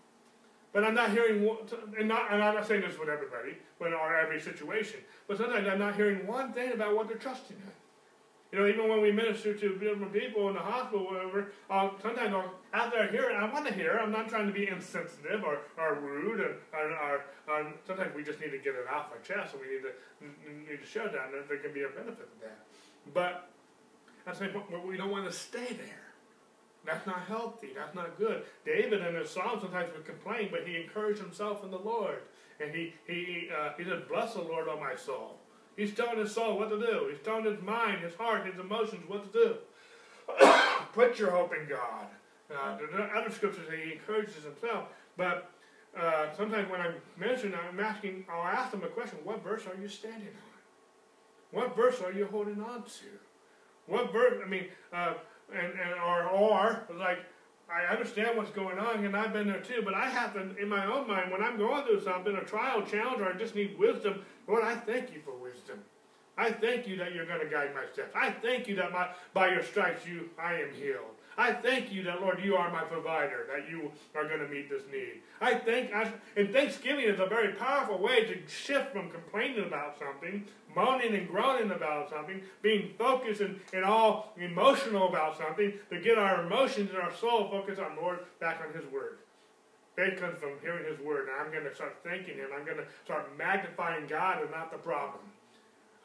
but I'm not hearing, and, not, and I'm not saying this with everybody, but or every situation, but sometimes I'm not hearing one thing about what they're trusting in. You know, even when we minister to different people in the hospital, or whatever, uh, sometimes I'll, after I hear it, I want to hear. It. I'm not trying to be insensitive or, or rude, or, or, or, sometimes we just need to get it off our chest, and we need to need to show that there, there can be a benefit to that. But I'm saying we don't want to stay there. That's not healthy. That's not good. David in his psalm sometimes would complain, but he encouraged himself in the Lord, and he he uh, he said, "Bless the Lord, O my soul." He's telling his soul what to do. He's telling his mind, his heart, his emotions what to do. (coughs) Put your hope in God. Uh, there are other scriptures that he encourages himself, but uh, sometimes when I'm mentioning, I'm asking, I'll ask them a question: What verse are you standing on? What verse are you holding on to? What verse? I mean, uh, and, and or or like I understand what's going on, and I've been there too. But I have to, in my own mind, when I'm going through something, a trial, challenge, or I just need wisdom, Lord, I thank you for wisdom. I thank you that you're going to guide my steps. I thank you that my, by your stripes you I am healed. I thank you that, Lord, you are my provider, that you are going to meet this need. I thank, I, and Thanksgiving is a very powerful way to shift from complaining about something, moaning and groaning about something, being focused and, and all emotional about something, to get our emotions and our soul focused on Lord back on His Word. Faith comes from hearing His Word, and I'm going to start thanking Him. I'm going to start magnifying God and not the problem.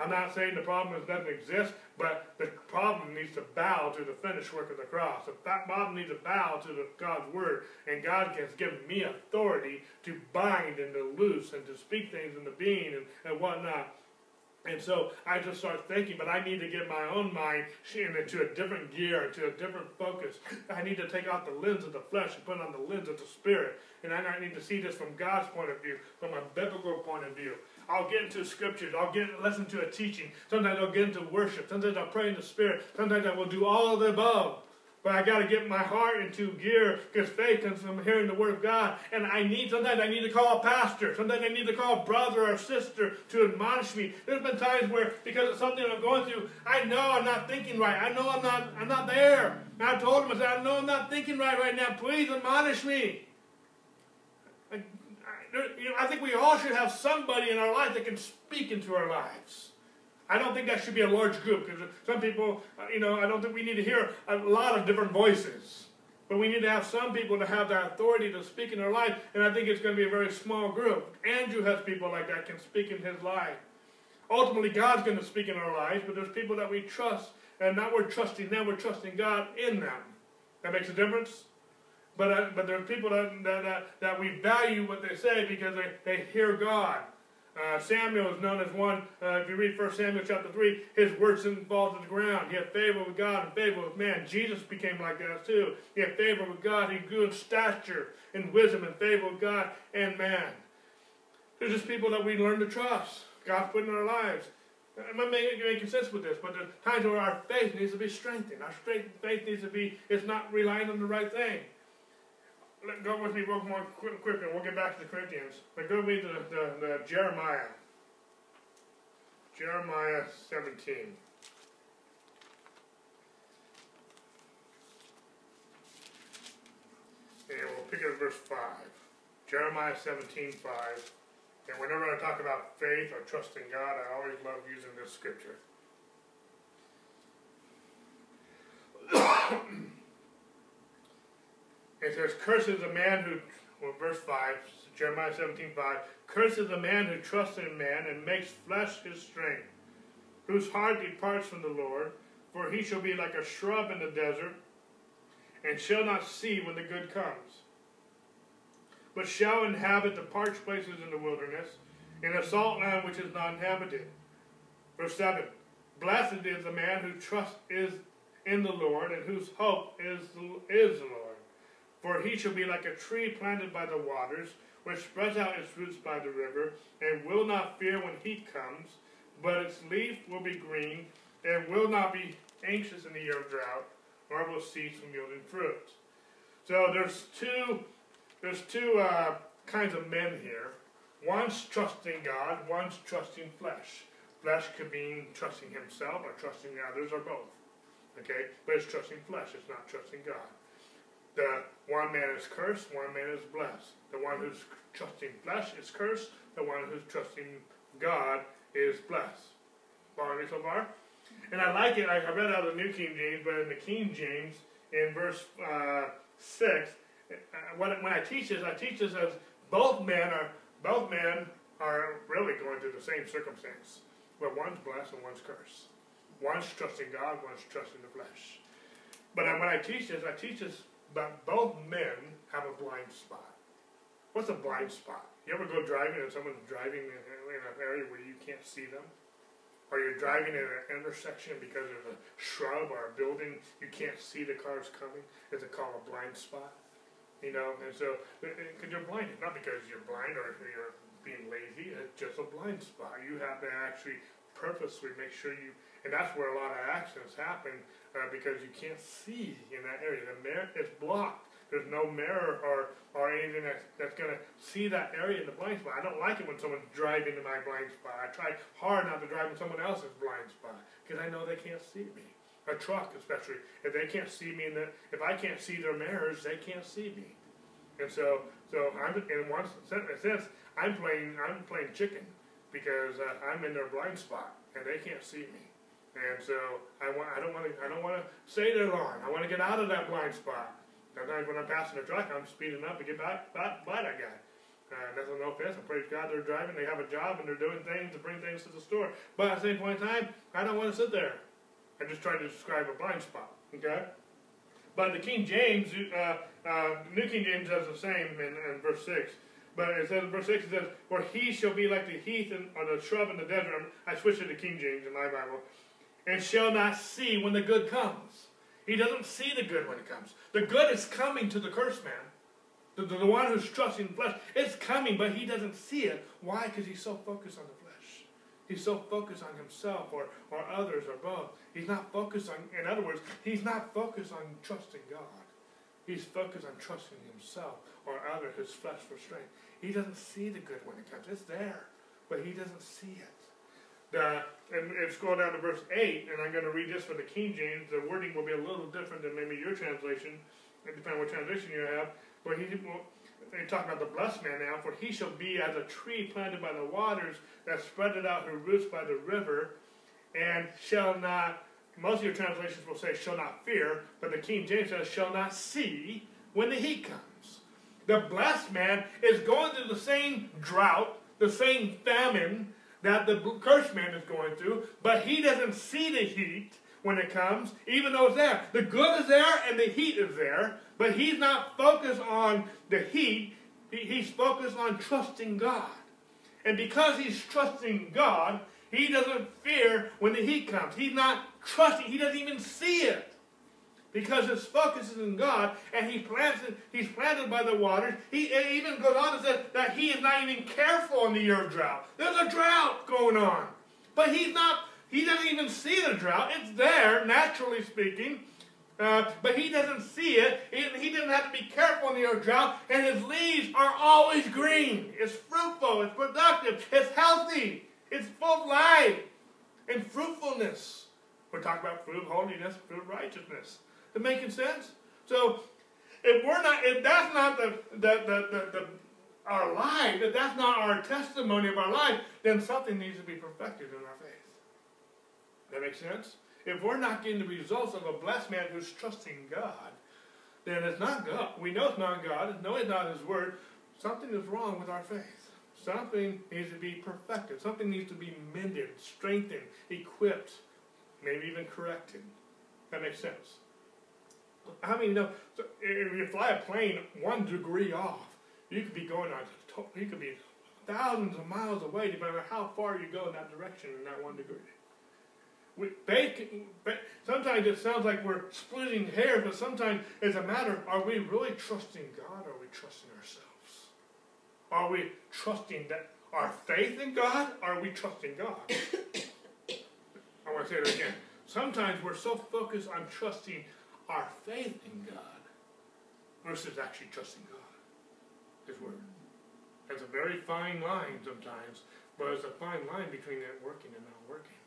I'm not saying the problem doesn't exist, but the problem needs to bow to the finished work of the cross. The problem needs to bow to the, God's word, and God has given me authority to bind and to loose and to speak things into being and, and whatnot. And so I just start thinking, but I need to get my own mind into a different gear, into a different focus. I need to take out the lens of the flesh and put on the lens of the spirit. And I need to see this from God's point of view, from a biblical point of view. I'll get into scriptures. I'll get listen to a teaching. Sometimes I'll get into worship. Sometimes I'll pray in the spirit. Sometimes I will do all of the above. But I got to get my heart into gear because faith comes from hearing the word of God. And I need sometimes I need to call a pastor. Sometimes I need to call a brother or sister to admonish me. There's been times where because of something I'm going through, I know I'm not thinking right. I know I'm not I'm not there. And I told him I said I know I'm not thinking right right now. Please admonish me you know, I think we all should have somebody in our life that can speak into our lives. I don't think that should be a large group because some people, uh, you know, I don't think we need to hear a lot of different voices. But we need to have some people to have that authority to speak in their life, and I think it's going to be a very small group. Andrew has people like that can speak in his life. Ultimately, God's going to speak in our lives, but there's people that we trust, and not we're trusting them, we're trusting God in them. That makes a difference? But, uh, but there are people that, that, that, that, we value what they say because they, they hear God. Uh, Samuel is known as one, uh, if you read 1 Samuel chapter 3, his words didn't fall to the ground. He had favor with God and favor with man. Jesus became like that too. He had favor with God. He grew in stature, in wisdom, and favor with God and man. There's just people that we learn to trust. God put in our lives. I'm not making, making sense with this, but there's times where our faith needs to be strengthened. Our faith needs to be, it's not relying on the right thing let, go with me real more quick, quick, and we'll get back to the Corinthians. But go to the, the, the Jeremiah. Jeremiah 17. And we'll pick up verse 5. Jeremiah 17, 5. And whenever I talk about faith or trusting God, I always love using this scripture. (coughs) (coughs) It says, Curses a man who, well, verse 5, Jeremiah 17, 5, Curses a man who trusts in man and makes flesh his strength, whose heart departs from the Lord, for he shall be like a shrub in the desert, and shall not see when the good comes, but shall inhabit the parched places in the wilderness, in a salt land which is not inhabited. Verse 7, Blessed is the man who trusts is in the Lord, and whose hope is, is the Lord. For he shall be like a tree planted by the waters, which spreads out its roots by the river, and will not fear when heat comes, but its leaf will be green, and will not be anxious in the year of drought, nor will cease from yielding fruit. So there's two, there's two uh, kinds of men here. One's trusting God, one's trusting flesh. Flesh could mean trusting himself or trusting others or both. Okay? But it's trusting flesh, it's not trusting God. The one man is cursed, one man is blessed. The one who's trusting flesh is cursed, the one who's trusting God is blessed. Following me so far? And I like it, I read out of the New King James, but in the King James, in verse uh, 6, uh, when, when I teach this, I teach this as both men are both men are really going through the same circumstance, but one's blessed and one's cursed. One's trusting God, one's trusting the flesh. But when I teach this, I teach this that both men have a blind spot. What's a blind spot? You ever go driving and someone's driving in an area where you can't see them? Or you're driving at an intersection because of a shrub or a building, you can't see the cars coming. It's called a blind spot. You know, and so, uh, uh, because you're blinded, not because you're blind or you're being lazy, it's just a blind spot. You have to actually purposely make sure you, and that's where a lot of accidents happen uh, because you can't see in that area. The mirror is blocked. There's no mirror or, or anything that's, that's going to see that area in the blind spot. I don't like it when someone's driving into my blind spot. I try hard not to drive in someone else's blind spot because I know they can't see me. A truck, especially, if they can't see me, in the, if I can't see their mirrors, they can't see me. And so, so I'm in one sense, I'm playing, I'm playing chicken because uh, I'm in their blind spot and they can't see me. And so I want, I don't want to, I don't want to stay there long. I want to get out of that blind spot. Sometimes when I'm passing a truck, I'm speeding up to get back, back by that guy. Uh, that's no offense. I praise God they're driving, they have a job, and they're doing things to bring things to the store. But at the same point in time, I don't want to sit there. I just try to describe a blind spot. Okay? But the King James, uh, uh, New King James does the same in, in verse 6. But it says in verse 6, it says, For he shall be like the heath or the shrub in the desert. I switched it to King James in my Bible. And shall not see when the good comes. He doesn't see the good when it comes. The good is coming to the cursed man. The, the, the one who's trusting flesh. It's coming, but he doesn't see it. Why? Because he's so focused on the flesh. He's so focused on himself or, or others or both. He's not focused on, in other words, he's not focused on trusting God. He's focused on trusting himself or others, his flesh for strength. He doesn't see the good when it comes. It's there, but he doesn't see it. The, and, and scroll down to verse 8, and I'm going to read this for the King James. The wording will be a little different than maybe your translation, depending on what translation you have. But he, well, they talk about the blessed man now, for he shall be as a tree planted by the waters that spreadeth out her roots by the river, and shall not, most of your translations will say shall not fear, but the King James says shall not see when the heat comes. The blessed man is going through the same drought, the same famine, that the cursed man is going through, but he doesn't see the heat when it comes, even though it's there. The good is there and the heat is there, but he's not focused on the heat, he's focused on trusting God. And because he's trusting God, he doesn't fear when the heat comes. He's not trusting, he doesn't even see it because his focus is in God, and he planted, he's planted by the waters. He even goes on to say that he is not even careful in the year of drought. There's a drought going on. But he's not, he doesn't even see the drought. It's there, naturally speaking. Uh, but he doesn't see it. He, he doesn't have to be careful in the year of drought. And his leaves are always green. It's fruitful. It's productive. It's healthy. It's full of life and fruitfulness. We're talking about fruit of holiness, fruit of righteousness. It making sense? So if we're not, if that's not the, the, the, the, our life, if that's not our testimony of our life, then something needs to be perfected in our faith. That makes sense? If we're not getting the results of a blessed man who's trusting God, then it's not God. We know it's not God. No, it's not His Word. Something is wrong with our faith. Something needs to be perfected. Something needs to be mended, strengthened, equipped, maybe even corrected. That makes sense. How many know? So if you fly a plane one degree off, you could be going on. You could be thousands of miles away, depending on how far you go in that direction in that one degree. We, sometimes it sounds like we're splitting hairs, but sometimes it's a matter: Are we really trusting God? Or are we trusting ourselves? Are we trusting that our faith in God? Are we trusting God? (coughs) I want to say it again. Sometimes we're so focused on trusting our faith in God versus actually trusting God, His Word. It's a very fine line sometimes, but it's a fine line between it working and not working.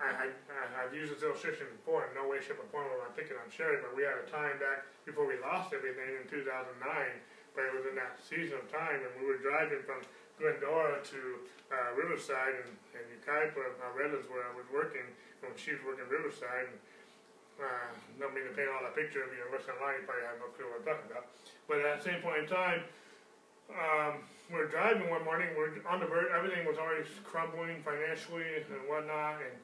I, I, I've used this illustration before in no way, shape, or form am I picking on but we had a time back before we lost everything in 2009, but it was in that season of time, and we were driving from Glendora to uh, Riverside, and, and Yucaipa, uh, Redlands, where I was working, when she was working Riverside, and uh, don't mean to paint all that picture of you listen online, you probably have no clue what I'm talking about. But at the same point in time, um, we were driving one morning, we are on the verge, everything was already crumbling financially and whatnot, and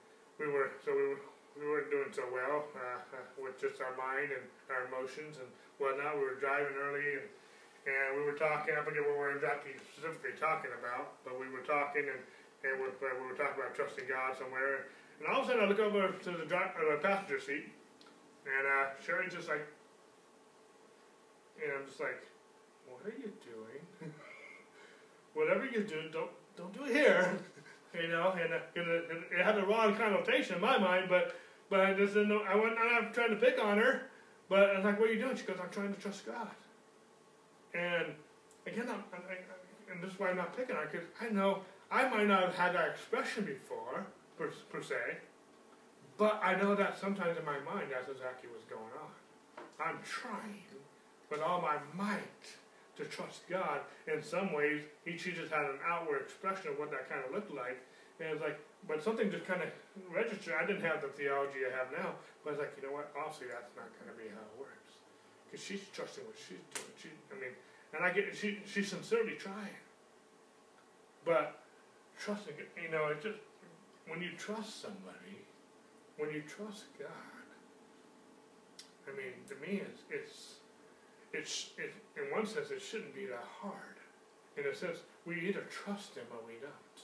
we were so we were, we weren't doing so well uh, uh, with just our mind and our emotions and whatnot. We were driving early and and we were talking. I forget what we were exactly specifically talking about, but we were talking and and we, we were talking about trusting God somewhere. And all of a sudden, I look over to the, uh, the passenger seat, and uh, Sherry's just like, and I'm just like, what are you doing? (laughs) Whatever you do, don't don't do it here. (laughs) you know, and, uh, it, it had the wrong connotation in my mind, but but I just didn't know, I wasn't I'm trying to pick on her, but I was like, what are you doing? She goes, I'm trying to trust God. And again, I'm, I, and this is why I'm not picking on because I know I might not have had that expression before, per, per se, but I know that sometimes in my mind that's exactly what's going on. I'm trying with all my might to trust God. In some ways, he, just had an outward expression of what that kind of looked like. And it's like, but something just kind of registered. I didn't have the theology I have now, but I was like, you know what? Obviously, that's not going to be how it works. Because she's trusting what she's doing. She, I mean, and I get she she's sincerely trying. But trusting, you know, it just when you trust somebody, when you trust God, I mean, to me, it's it's it's it, in one sense it shouldn't be that hard. In a sense, we either trust him or we don't.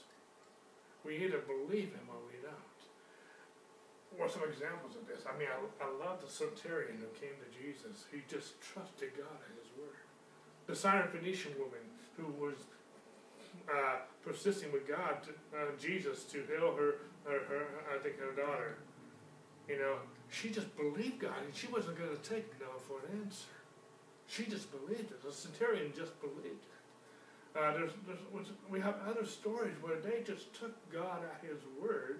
We either believe him or we don't. What some examples of this? I mean, I, I love the centurion who came to Jesus. He just trusted God and his word. The Syrophoenician woman who was uh, persisting with God, to, uh, Jesus, to heal her, her, her, I think her daughter. You know, she just believed God, and she wasn't going to take no for an answer. She just believed it. The centurion just believed it. Uh, there's, there's, we have other stories where they just took God at His word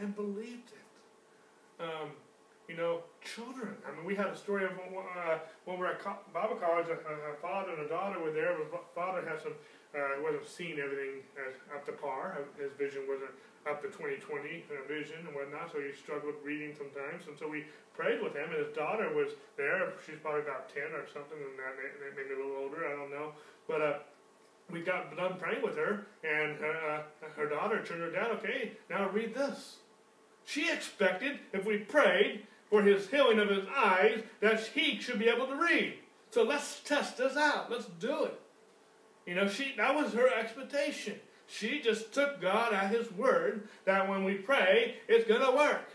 and believed it. Um, you know, children. I mean, we had a story of uh, when we were at Bible college, a, a, father and a daughter were there. The father had some, uh, wasn't seeing everything as up to par. His vision wasn't up to 2020 uh, vision and whatnot, so he struggled reading sometimes. And so we prayed with him, and his daughter was there. She's probably about 10 or something, and that maybe a little older, I don't know. But uh, we got done praying with her, and uh, her daughter turned her down. Okay, now read this. She expected, if we prayed for his healing of his eyes, that he should be able to read. So let's test this out. Let's do it. You know, she that was her expectation. She just took God at His word that when we pray, it's going to work.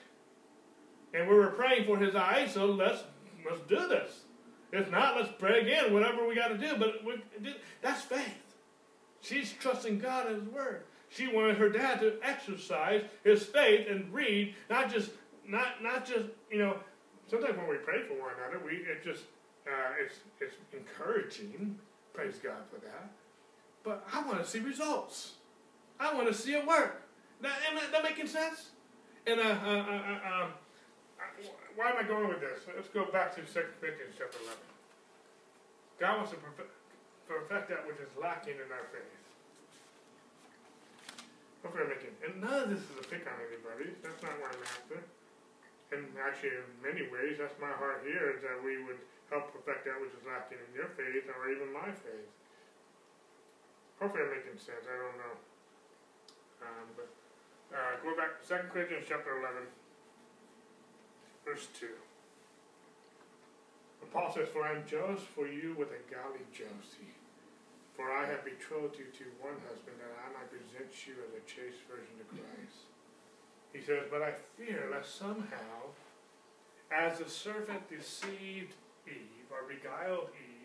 And we were praying for His eyes, so let's let's do this. If not, let's pray again, whatever we got to do. But we, that's faith. She's trusting God at His word. She wanted her dad to exercise his faith and read, not just not not just you know. Sometimes when we pray for one another, we it just uh, it's it's encouraging. Praise God for that. But I want to see results. I want to see it work. That, am I, that making sense? And uh, uh, uh, uh um, why am I going with this? Let's go back to 2 Corinthians chapter 11. God wants to perfect, perfect that which is lacking in our faith. Hopefully I'm making, and none of this is a pick on anybody. That's not what I'm after. And actually, in many ways, that's my heart here, is that we would help perfect that which is lacking in your faith or even my faith. Hopefully I'm making sense. I don't know. Um, but uh, go back, to 2 Corinthians chapter 11, verse 2. The Paul says, For I am jealous for you with a godly jealousy. For I have betrothed you to one husband, that I might present you as a chaste virgin to Christ. He says, But I fear lest somehow, as the serpent deceived Eve, or beguiled Eve,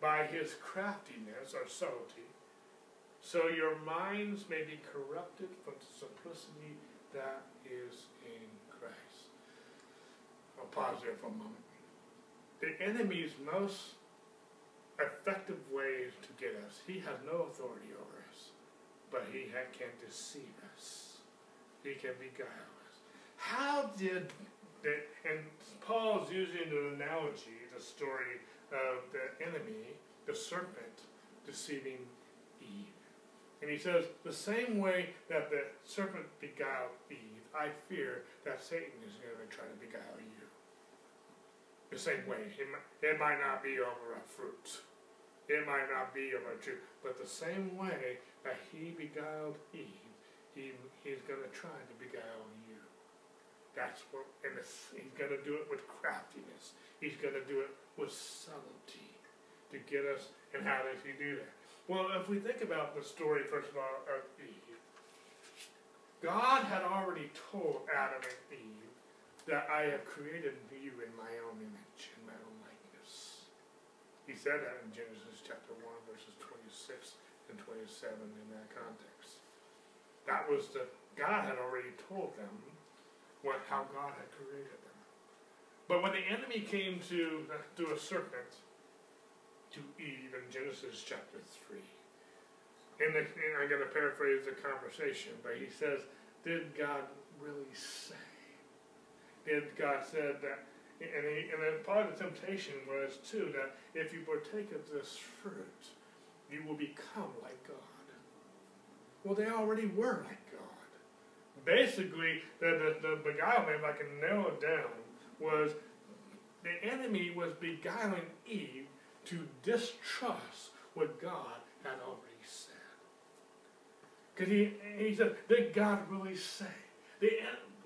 by his craftiness or subtlety, so your minds may be corrupted from the simplicity that is in Christ. I'll pause there for a moment. The enemy's most effective ways to get us, he has no authority over us, but he can deceive us. He can beguile us. how did, the, and Paul's using an analogy, the story of the enemy, the serpent, deceiving Eve. And he says, the same way that the serpent beguiled Eve, I fear that Satan is going to try to beguile you. The same way. It might, it might not be over a fruit. It might not be over a tree. But the same way that he beguiled Eve, he, he's going to try to beguile you. That's what, and he's going to do it with craftiness. He's going to do it with subtlety to get us. And how does he do that? Well, if we think about the story, first of all, of Eve, God had already told Adam and Eve that I have created you in my own image and my own likeness. He said that in Genesis chapter 1, verses 26 and 27 in that context. That was that God had already told them what, how God had created them. But when the enemy came to, to a serpent, to Eve in Genesis chapter 3, and, the, and I'm going to paraphrase the conversation, but he says, Did God really say? Did God said that? And, he, and then part of the temptation was, too, that if you partake of this fruit, you will become like God. Well, they already were like God. Basically, the, the, the beguilement, if I can narrow it down, was the enemy was beguiling Eve to distrust what God had already said. because he, he said, did God really say? The,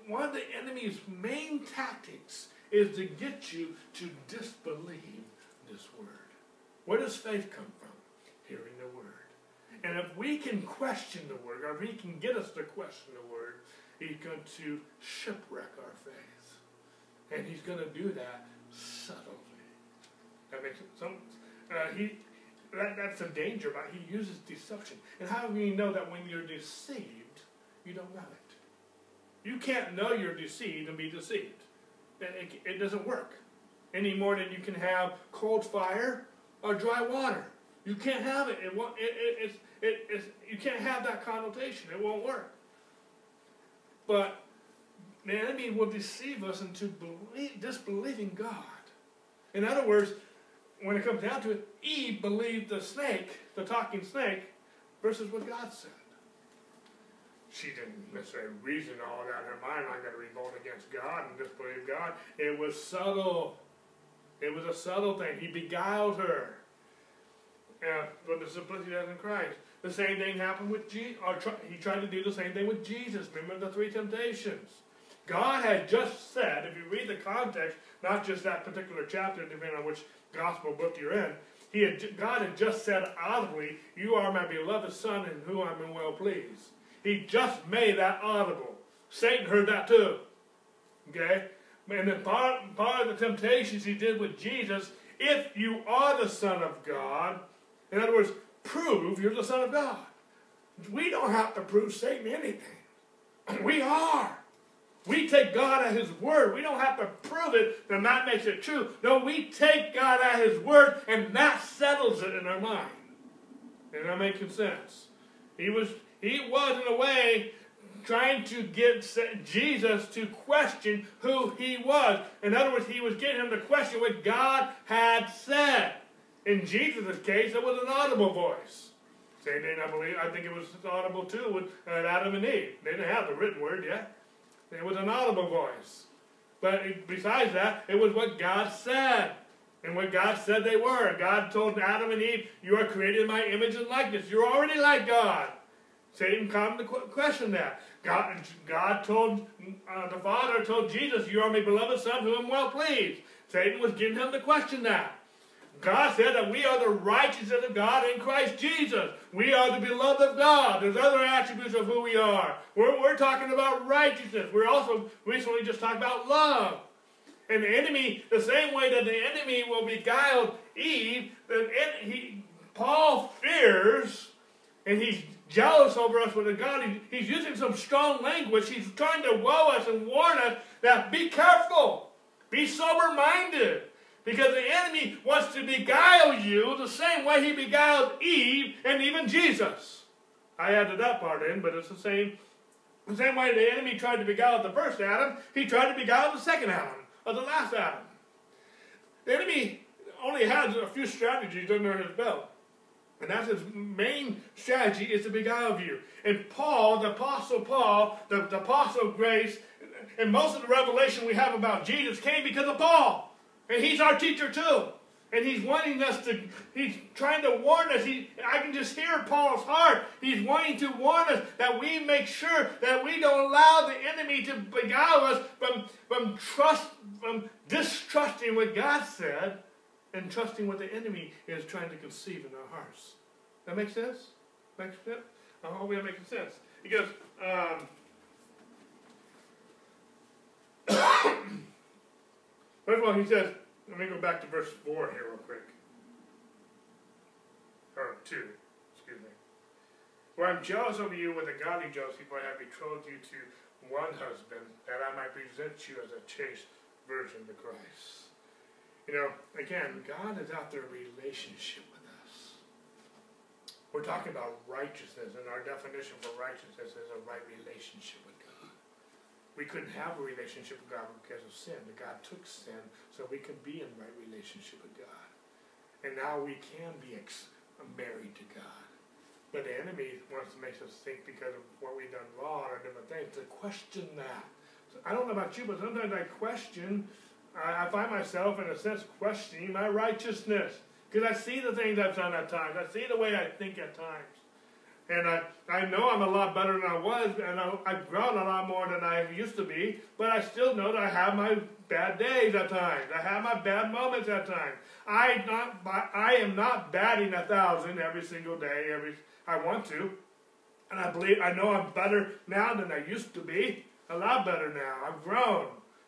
one of the enemy's main tactics is to get you to disbelieve this word. Where does faith come from? Hearing the word. And if we can question the word, or if he can get us to question the word, he's going to shipwreck our faith. And he's going to do that subtly. That makes some. Uh, he that, that's a danger about He uses deception. And how do you know that when you're deceived, you don't know it? You can't know you're deceived and be deceived. It, it, it doesn't work any more than you can have cold fire or dry water. You can't have it. It won't. It, it, you can't have that connotation. It won't work. But the enemy will deceive us into believe, disbelieving God. In other words, when it comes down to it, Eve believed the snake, the talking snake, versus what God said. She didn't necessarily reason all that in her mind. I'm going to revolt against God and disbelieve God. It was subtle. It was a subtle thing. He beguiled her. Yeah, but the simplicity that's in Christ. The same thing happened with Jesus. Uh, or try, he tried to do the same thing with Jesus. Remember the three temptations. God had just said, if you read the context, not just that particular chapter, depending on which gospel book you're in, he had, God had just said audibly, You are my beloved Son in whom I'm well pleased. He just made that audible. Satan heard that too. Okay? And then part, part of the temptations he did with Jesus, if you are the Son of God, in other words, prove you're the Son of God. We don't have to prove Satan anything. (clears throat) We are. We take God at His word. We don't have to prove it, then that makes it true. No, we take God at His word, and that settles it in our mind. And that making sense. He was, he was in a way trying to get Jesus to question who he was. In other words, he was getting him to question what God had said. In Jesus' case, it was an audible voice. Same thing, I believe. I think it was audible too with uh, Adam and Eve. They didn't have the written word yet. It was an audible voice. But besides that, it was what God said. And what God said they were. God told Adam and Eve, You are created in my image and likeness. You're already like God. Satan come to question that. God, God told uh, the Father told Jesus, You are my beloved Son, whom I'm well pleased. Satan was getting him to question that. God said that we are the righteousness of God in Christ Jesus. We are the beloved of God. There's other attributes of who we are. We're, we're talking about righteousness. We're also recently just talking about love. And the enemy, the same way that the enemy will beguile Eve, that he, Paul fears and he's jealous over us with a God. He, he's using some strong language. He's trying to woe us and warn us that be careful, be sober minded. Because the enemy wants to beguile you the same way he beguiled Eve and even Jesus. I added that part in, but it's the same The same way the enemy tried to beguile the first Adam, he tried to beguile the second Adam, or the last Adam. The enemy only has a few strategies under his belt. And that's his main strategy is to beguile you. And Paul, the Apostle Paul, the, the Apostle of Grace, and most of the revelation we have about Jesus came because of Paul. And he's our teacher too. And he's wanting us to, he's trying to warn us. He, I can just hear Paul's heart. He's wanting to warn us that we make sure that we don't allow the enemy to beguile us from, from trust, from distrusting what God said and trusting what the enemy is trying to conceive in our hearts. That makes sense? Makes sense? I hope that makes sense. He goes, um, (coughs) (coughs) (coughs) first of all, he says, let me go back to verse 4 here real quick. Or 2, excuse me. For I'm jealous over you with a godly jealousy, for I have betrothed you to one husband, that I might present you as a chaste virgin to Christ. You know, again, God is out there relationship with us. We're talking about righteousness, and our definition for righteousness is a right relationship with God. We couldn't have a relationship with God because of sin. God took sin so we could be in right relationship with God. And now we can be married to God. But the enemy wants to make us think because of what we've done wrong or different things to question that. So I don't know about you, but sometimes I question I, I find myself, in a sense, questioning my righteousness. Because I see the things I've done at times. I see the way I think at times. And I, I know I'm a lot better than I was, and I, I've grown a lot more than I used to be, but I still know that I have my bad days at times. I have my bad moments at times. I, not, I am not batting a thousand every single day, every I want to. And I believe, I know I'm better now than I used to be. A lot better now. I've grown.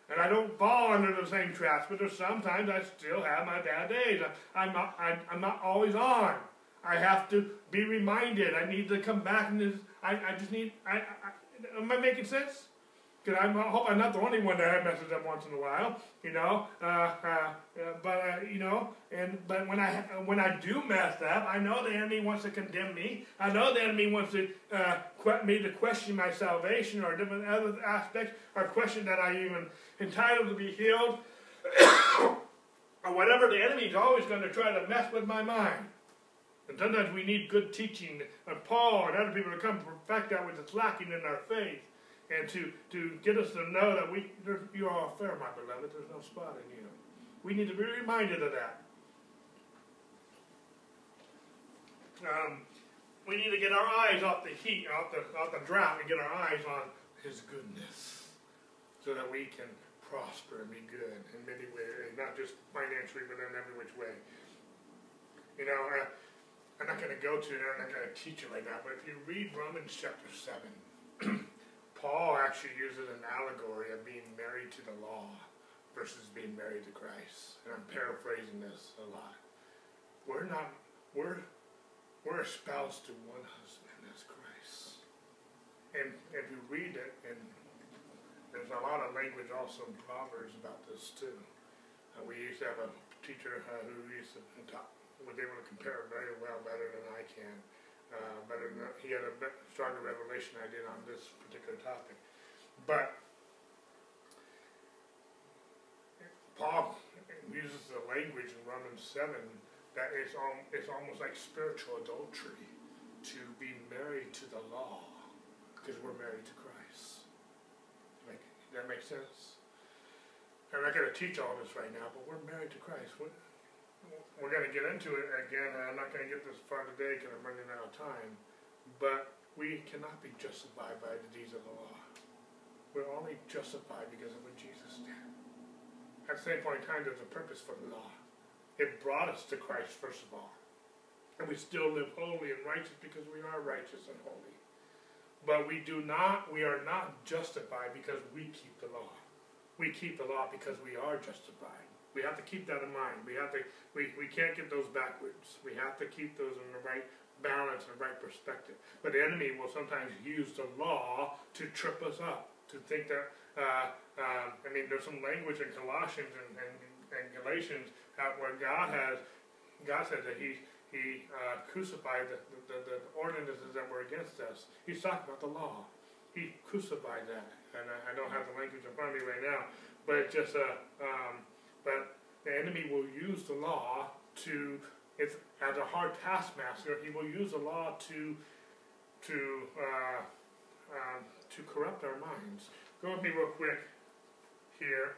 And I don't fall under the same traps, but there's sometimes I still have my bad days. I'm not, I, I'm not always on. I have to be reminded. I need to come back and I, I just need, I, I, am I making sense? Because I hope I'm not the only one that I messes up once in a while, you know. Uh, uh, but uh, you know, and but when I when I do mess up, I know the enemy wants to condemn me. I know the enemy wants to uh, me to question my salvation or different other aspects, or question that I even entitled to be healed, (coughs) or whatever. The enemy is always going to try to mess with my mind. And sometimes we need good teaching, and Paul and other people to come perfect that which is lacking in our faith and to, to get us to know that we you are fair, my beloved. There's no spot in you. We need to be reminded of that. Um, we need to get our eyes off the heat, off the, off the drought, and get our eyes on His goodness so that we can prosper and be good in many ways, not just financially, but in every which way. You know, uh, I'm not going to go to it, I'm not going to teach it right now, but if you read Romans chapter 7, (clears throat) Paul actually uses an allegory of being married to the law versus being married to Christ. And I'm paraphrasing this a lot. We're not, we're, we're espoused to one husband, that's Christ. And if you read it, and there's a lot of language also in Proverbs about this too. Uh, we used to have a teacher uh, who used to talk, was able to compare very well, better than I can uh, but he had a stronger revelation I did on this particular topic. But Paul uses the language in Romans 7 that it's, al- it's almost like spiritual adultery to be married to the law because we're married to Christ. Make, that makes sense? I'm not going to teach all this right now, but we're married to Christ. We're, we're going to get into it again. I'm not going to get this far today because I'm running out of time. But we cannot be justified by the deeds of the law. We're only justified because of what Jesus did. At the same point in time, there's a purpose for the law. It brought us to Christ, first of all. And we still live holy and righteous because we are righteous and holy. But we do not, we are not justified because we keep the law. We keep the law because we are justified. We have to keep that in mind. We have to we, we can't get those backwards. We have to keep those in the right balance and right perspective. But the enemy will sometimes use the law to trip us up, to think that uh, uh, I mean there's some language in Colossians and, and, and Galatians where God has God said that he he uh, crucified the, the, the, ordinances that were against us. He's talking about the law. he crucified that. And I, I don't have the language in front of me right now, but it's just a, um, but the enemy will use the law to, it's as a hard taskmaster, he will use the law to, to, uh, um, to corrupt our minds. Go with me real quick here.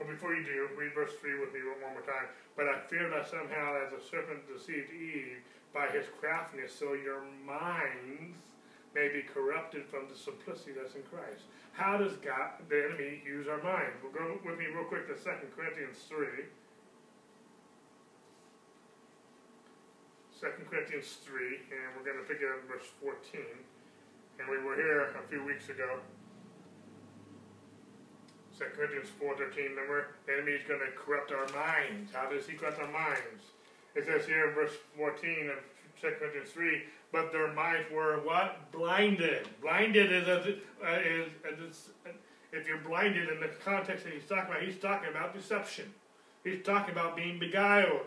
Well, before you do, read verse 3 with me one more time. But I fear that somehow, as the serpent deceived Eve by his craftiness, so your minds may be corrupted from the simplicity that's in Christ. How does God, the enemy, use our minds? We'll go with me real quick to 2 Corinthians 3. 2 Corinthians 3, and we're going to pick it up in verse 14. And we were here a few weeks ago. 2 Corinthians 4.13, remember? The enemy is going to corrupt our minds. How does he corrupt our minds? It says here in verse 14 of 2 Corinthians 3, but their minds were what? Blinded. Blinded is, a, uh, is, is, if you're blinded in the context that he's talking about, he's talking about deception. He's talking about being beguiled.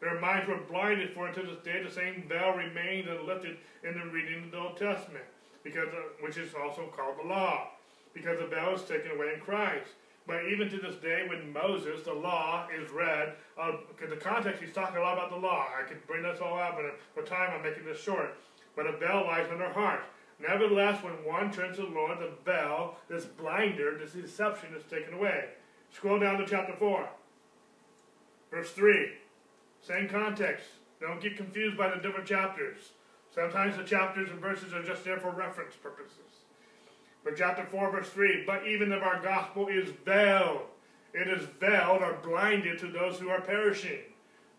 Their minds were blinded, for until this day the same veil remained unlifted in the reading of the Old Testament, because uh, which is also called the law, because the veil is taken away in Christ. But even to this day, when Moses, the law, is read, because uh, the context, he's talking a lot about the law. I could bring this all out, but for time, I'm making this short. But a veil lies on their heart. Nevertheless, when one turns to the Lord, the veil, this blinder, this deception is taken away. Scroll down to chapter 4, verse 3. Same context. Don't get confused by the different chapters. Sometimes the chapters and verses are just there for reference purposes. But chapter 4, verse 3 But even if our gospel is veiled, it is veiled or blinded to those who are perishing.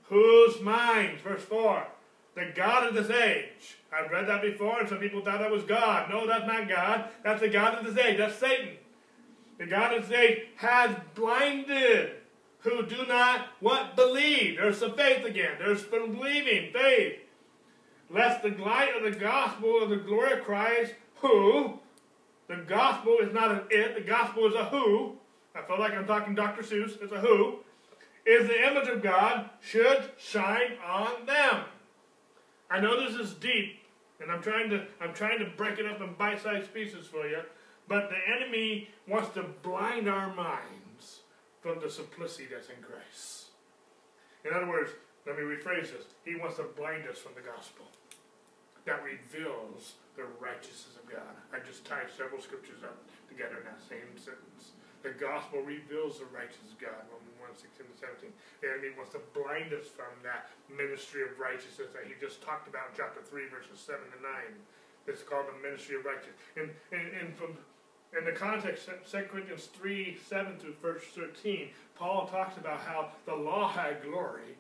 Whose minds, verse 4, the God of this age. I've read that before, and some people thought that was God. No, that's not God. That's the God of this age. That's Satan. The God of this age has blinded who do not what believe. There's the faith again. There's believing, faith. Lest the light of the gospel of the glory of Christ, who the gospel is not an it, the gospel is a who. I feel like I'm talking Dr. Seuss. It's a who. Is the image of God should shine on them. I know this is deep, and I'm trying to I'm trying to break it up in bite-sized pieces for you, but the enemy wants to blind our minds from the simplicity that's in Christ. In other words, let me rephrase this. He wants to blind us from the gospel that reveals the righteousness of God. I just tied several scriptures up together in that same sentence. The gospel reveals the righteousness of God, Romans 1, 16 to 17. The enemy wants to blind us from that ministry of righteousness that he just talked about in chapter 3, verses 7 to 9. It's called the ministry of righteousness. And, and, and from in the context, 2 Corinthians 3, 7 through verse 13, Paul talks about how the law had glory,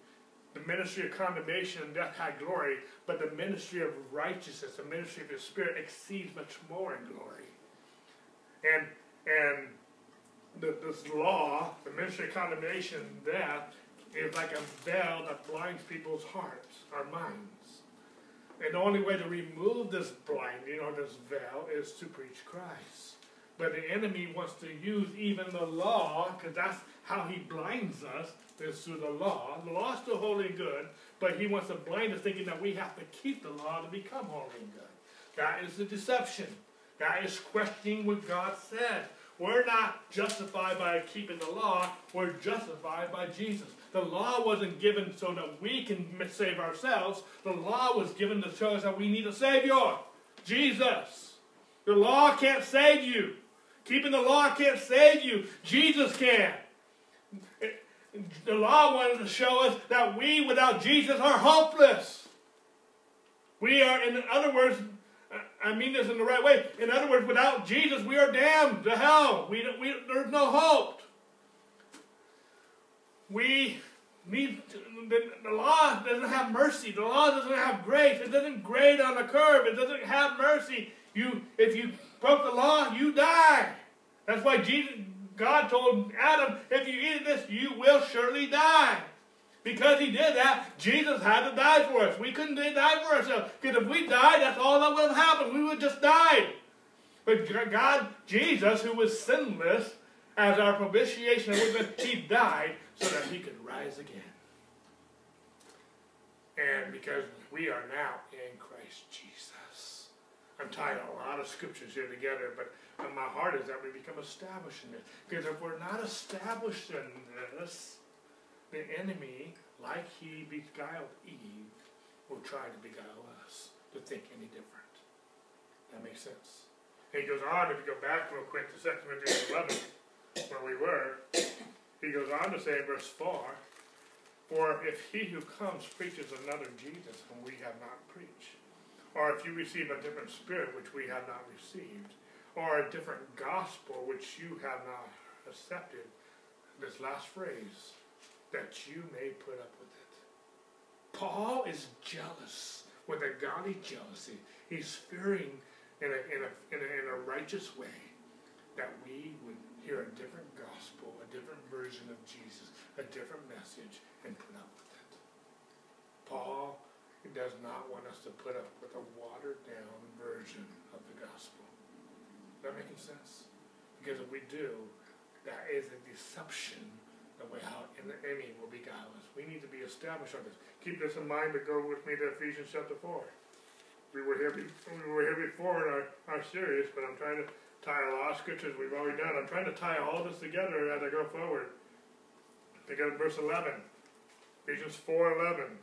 the ministry of condemnation and death had glory, but the ministry of righteousness, the ministry of the Spirit, exceeds much more in glory. And and the, this law, the ministry of condemnation, and death, is like a veil that blinds people's hearts, our minds. And the only way to remove this blinding or this veil is to preach Christ. But the enemy wants to use even the law, because that's how he blinds us, is through the law. The law is still holy and good, but he wants to blind us thinking that we have to keep the law to become holy and good. That is the deception. That is questioning what God said. We're not justified by keeping the law, we're justified by Jesus. The law wasn't given so that we can save ourselves. The law was given to show us that we need a Savior. Jesus. The law can't save you. Keeping the law can't save you. Jesus can. The law wanted to show us that we, without Jesus, are hopeless. We are, in other words, I mean this in the right way. In other words, without Jesus, we are damned to hell. We, we, there's no hope. We need the, the law doesn't have mercy. The law doesn't have grace. It doesn't grade on a curve. It doesn't have mercy. You, if you broke the law, you die. That's why Jesus, God told Adam, if you eat this, you will surely die. Because he did that, Jesus had to die for us. We couldn't die for ourselves. Because if we died, that's all that would have happened. We would just die. But God, Jesus, who was sinless, as our propitiation, he died so that he could rise again. And because we are now in Christ Jesus. I'm tying a lot of scriptures here together, but my heart is that we become established in it. Because if we're not established in this, the enemy, like he beguiled Eve, will try to beguile us to think any different. That makes sense. And he goes on, if you go back real quick to 2 Corinthians 11, where we were, he goes on to say verse 4, For if he who comes preaches another Jesus whom we have not preached, or if you receive a different spirit which we have not received, or a different gospel which you have not accepted, this last phrase, that you may put up with it. Paul is jealous with a godly jealousy. He's fearing in a, in a, in a, in a righteous way that we would hear a different gospel, a different version of Jesus, a different message, and put up with it. Paul does not want us to put up with a watered down version of the gospel. That making sense? Because if we do, that is a deception the way how the enemy will beguile us. We need to be established on this. Keep this in mind, but go with me to Ephesians chapter 4. We were here, we were here before in our, our series, but I'm trying to tie a lot of scriptures we've already done. I'm trying to tie all this together as I go forward. Pick up verse 11. Ephesians 4 11.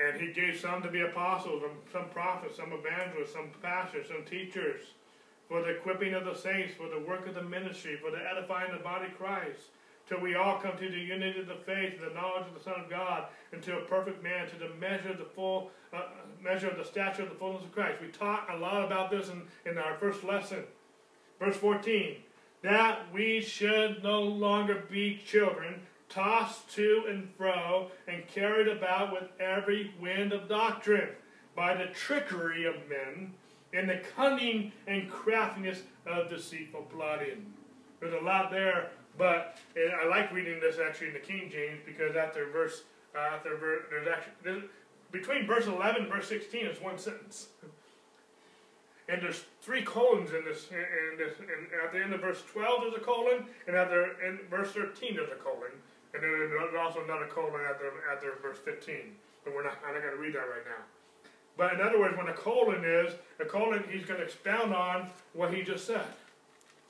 And he gave some to be apostles, some prophets, some evangelists, some pastors, some teachers, for the equipping of the saints, for the work of the ministry, for the edifying of the body of Christ, till we all come to the unity of the faith and the knowledge of the Son of God, into a perfect man, to the measure of the full uh, measure of the stature of the fullness of Christ. We talked a lot about this in, in our first lesson. Verse 14, that we should no longer be children, tossed to and fro, and carried about with every wind of doctrine, by the trickery of men, and the cunning and craftiness of deceitful plotting. There's a lot there, but I like reading this actually in the King James because after verse, uh, after verse, there's actually there's, between verse 11 and verse 16 is one sentence. And there's three colons in this, and, and at the end of verse 12 there's a colon, and at the in verse 13 there's a colon, and then there's also another colon the verse 15. But we're not, I'm not going to read that right now. But in other words, when a colon is, a colon, he's going to expound on what he just said.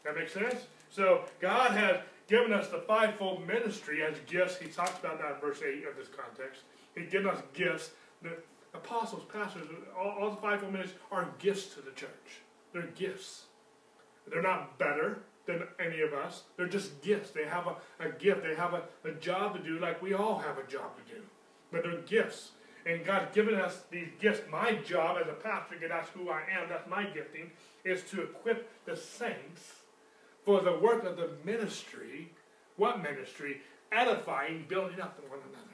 That makes sense? So God has given us the fivefold ministry as gifts. He talks about that in verse 8 of this context. He's given us gifts. The apostles, pastors, all, all the fivefold ministries are gifts to the church. They're gifts. They're not better than any of us. They're just gifts. They have a, a gift. They have a, a job to do like we all have a job to do. But they're gifts. And God's given us these gifts. My job as a pastor, because that's who I am, that's my gifting, is to equip the saints for the work of the ministry. What ministry? Edifying, building up one another.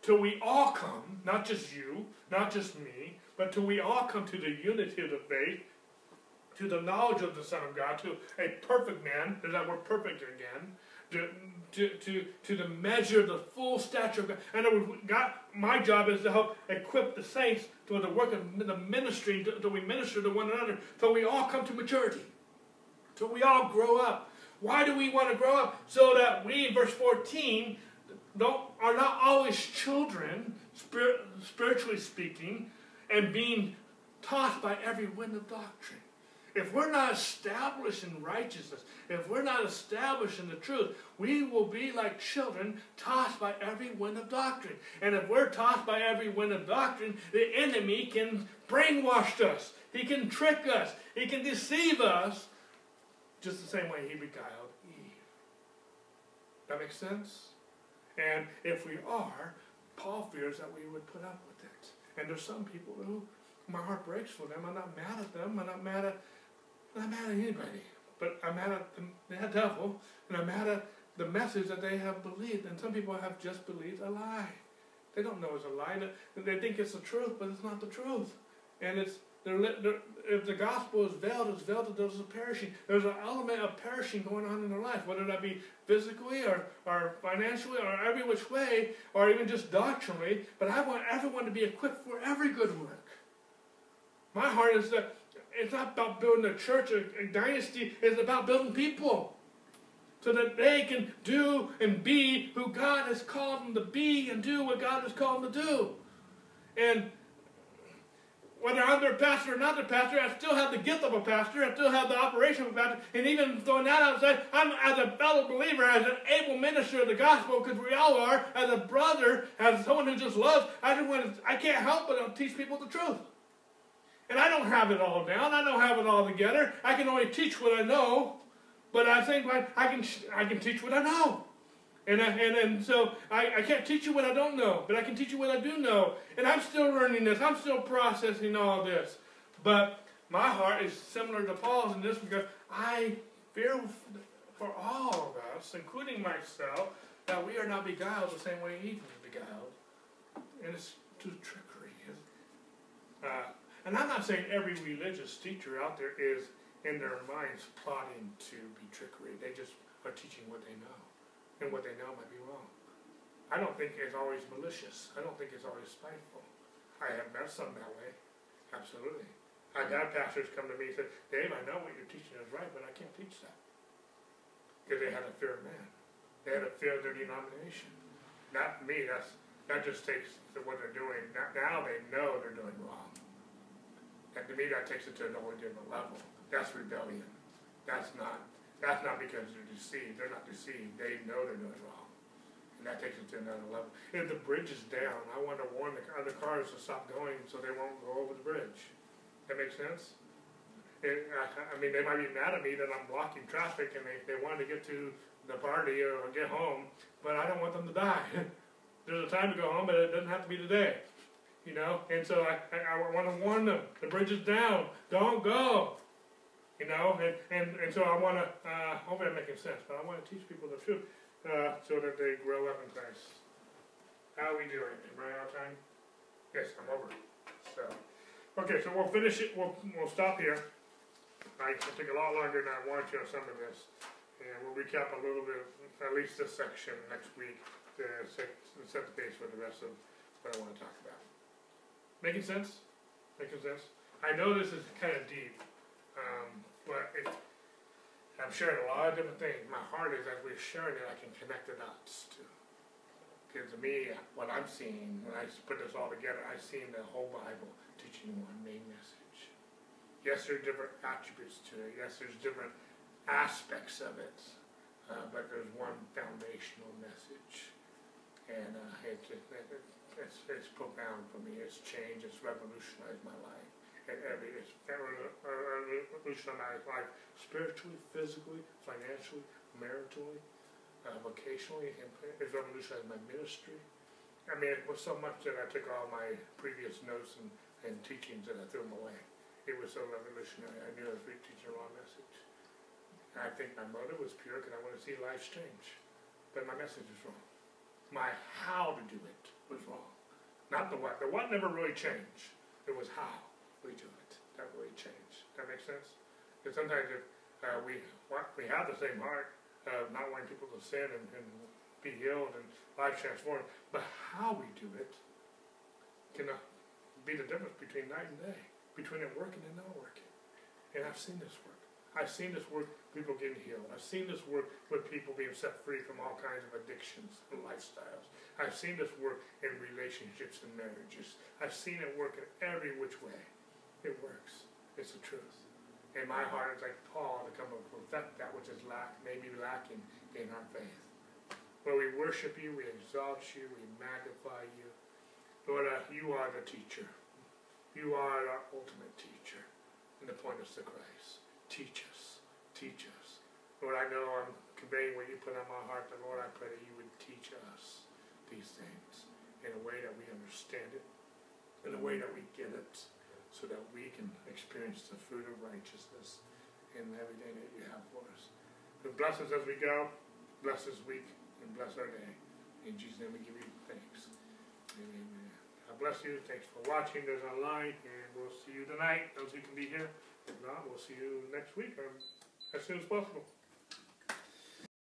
Till we all come, not just you, not just me, but till we all come to the unity of the faith, to the knowledge of the Son of God, to a perfect man, there's that word perfect again, to, to, to, to the measure, the full stature of God. And God, my job is to help equip the saints to the work of the ministry, till we minister to one another, till we all come to maturity, till we all grow up. Why do we want to grow up? So that we, verse 14, don't, are not always children, spirit, spiritually speaking, and being taught by every wind of doctrine. If we're not established in righteousness, if we're not established in the truth, we will be like children tossed by every wind of doctrine. And if we're tossed by every wind of doctrine, the enemy can brainwash us. He can trick us. He can deceive us just the same way he beguiled Eve. That makes sense? And if we are, Paul fears that we would put up with it. And there's some people who my heart breaks for them. I'm not mad at them. I'm not mad at I'm mad at anybody. But I'm mad at the, devil and I'm mad at the message that they have believed. And some people have just believed a lie. They don't know it's a lie. They think it's the truth, but it's not the truth. And it's they're, they're, if the gospel is veiled, it's veiled to those who perishing. There's an element of perishing going on in their life, whether that be physically or, or financially or every which way, or even just doctrinally. But I want everyone to be equipped for every good work. My heart is that it's not about building a church, a, a dynasty. It's about building people so that they can do and be who God has called them to be and do what God has called them to do. And whether I'm their pastor or not their pastor, I still have the gift of a pastor. I still have the operation of a pastor. And even throwing that outside, I'm as a fellow believer, as an able minister of the gospel, because we all are, as a brother, as someone who just loves, I just want to, I can't help but teach people the truth. And I don't have it all down. I don't have it all together. I can only teach what I know. But I think I, I can I can teach what I know. And, I, and, and so I, I can't teach you what I don't know, but I can teach you what I do know. And I'm still learning this. I'm still processing all this. But my heart is similar to Paul's in this because I fear for all of us, including myself, that we are not beguiled the same way he was beguiled. And it's through trickery. Uh, and I'm not saying every religious teacher out there is in their minds plotting to be trickery. They just are teaching what they know and what they know might be wrong. I don't think it's always malicious. I don't think it's always spiteful. I have met some that way. Absolutely. I've had pastors come to me and say, Dave, I know what you're teaching is right, but I can't teach that. Because they had a fear of man. They had a fear of their denomination. Not me, that's that just takes what they're doing. Now they know they're doing wrong. And to me that takes it to a whole different level. That's rebellion. That's not that's not because they're deceived. They're not deceived. They know they're doing wrong. And that takes it to another level. If the bridge is down, I want to warn the other cars to stop going so they won't go over the bridge. That makes sense? It, I, I mean, they might be mad at me that I'm blocking traffic and they, they want to get to the party or get home, but I don't want them to die. (laughs) There's a time to go home, but it doesn't have to be today. You know? And so I, I, I want to warn them. The bridge is down. Don't go. You know, and, and, and so I want to, uh, hopefully I'm making sense, but I want to teach people the truth uh, so that they grow up in Christ. How are we doing? Am I out of time? Yes, I'm over. So, okay, so we'll finish it. We'll, we'll stop here. I took a lot longer than I wanted on some of this. And we'll recap a little bit, at least this section next week to set, set the pace for the rest of what I want to talk about. Making sense? Making sense? I know this is kind of deep. Um, but it, I'm sharing a lot of different things. My heart is as we're sharing it, I can connect the dots to. Because to me, what I'm seeing when I put this all together, I've seen the whole Bible teaching one main message. Yes, there's different attributes to it. Yes, there's different aspects of it. Uh, but there's one foundational message. And uh, it, it, it, it's, it's profound for me. It's changed. It's revolutionized my life every it's revolutionized life spiritually, physically, financially, maritally, uh, vocationally. It's revolutionized my ministry. I mean, it was so much that I took all my previous notes and, and teachings and I threw them away. It was so revolutionary. I knew I was teaching the wrong message. And I think my motive was pure because I want to see lives change. But my message was wrong. My how to do it was wrong. Not the what. The what never really changed. It was how we do it. That really changed. That makes sense? Because sometimes if uh, we want, we have the same heart of not wanting people to sin and, and be healed and life transformed, but how we do it can uh, be the difference between night and day, between it working and not working. And I've seen this work. I've seen this work, people getting healed. I've seen this work with people being set free from all kinds of addictions and lifestyles. I've seen this work in relationships and marriages. I've seen it work in every which way. It works. It's the truth. In my heart, it's like Paul to come and perfect that which is lack, maybe lacking in our faith. Lord, we worship you, we exalt you, we magnify you. Lord, uh, you are the teacher. You are our ultimate teacher. And the point us to Christ. Teach us. Teach us. Lord, I know I'm conveying what you put on my heart, but Lord, I pray that you would teach us these things in a way that we understand it, in a way that we get it so that we can experience the fruit of righteousness in everything that you have for us. So bless us as we go, bless this week, and bless our day. In Jesus' name we give you thanks. Amen. God bless you. Thanks for watching those online, and we'll see you tonight, those who can be here. If not, we'll see you next week as soon as possible.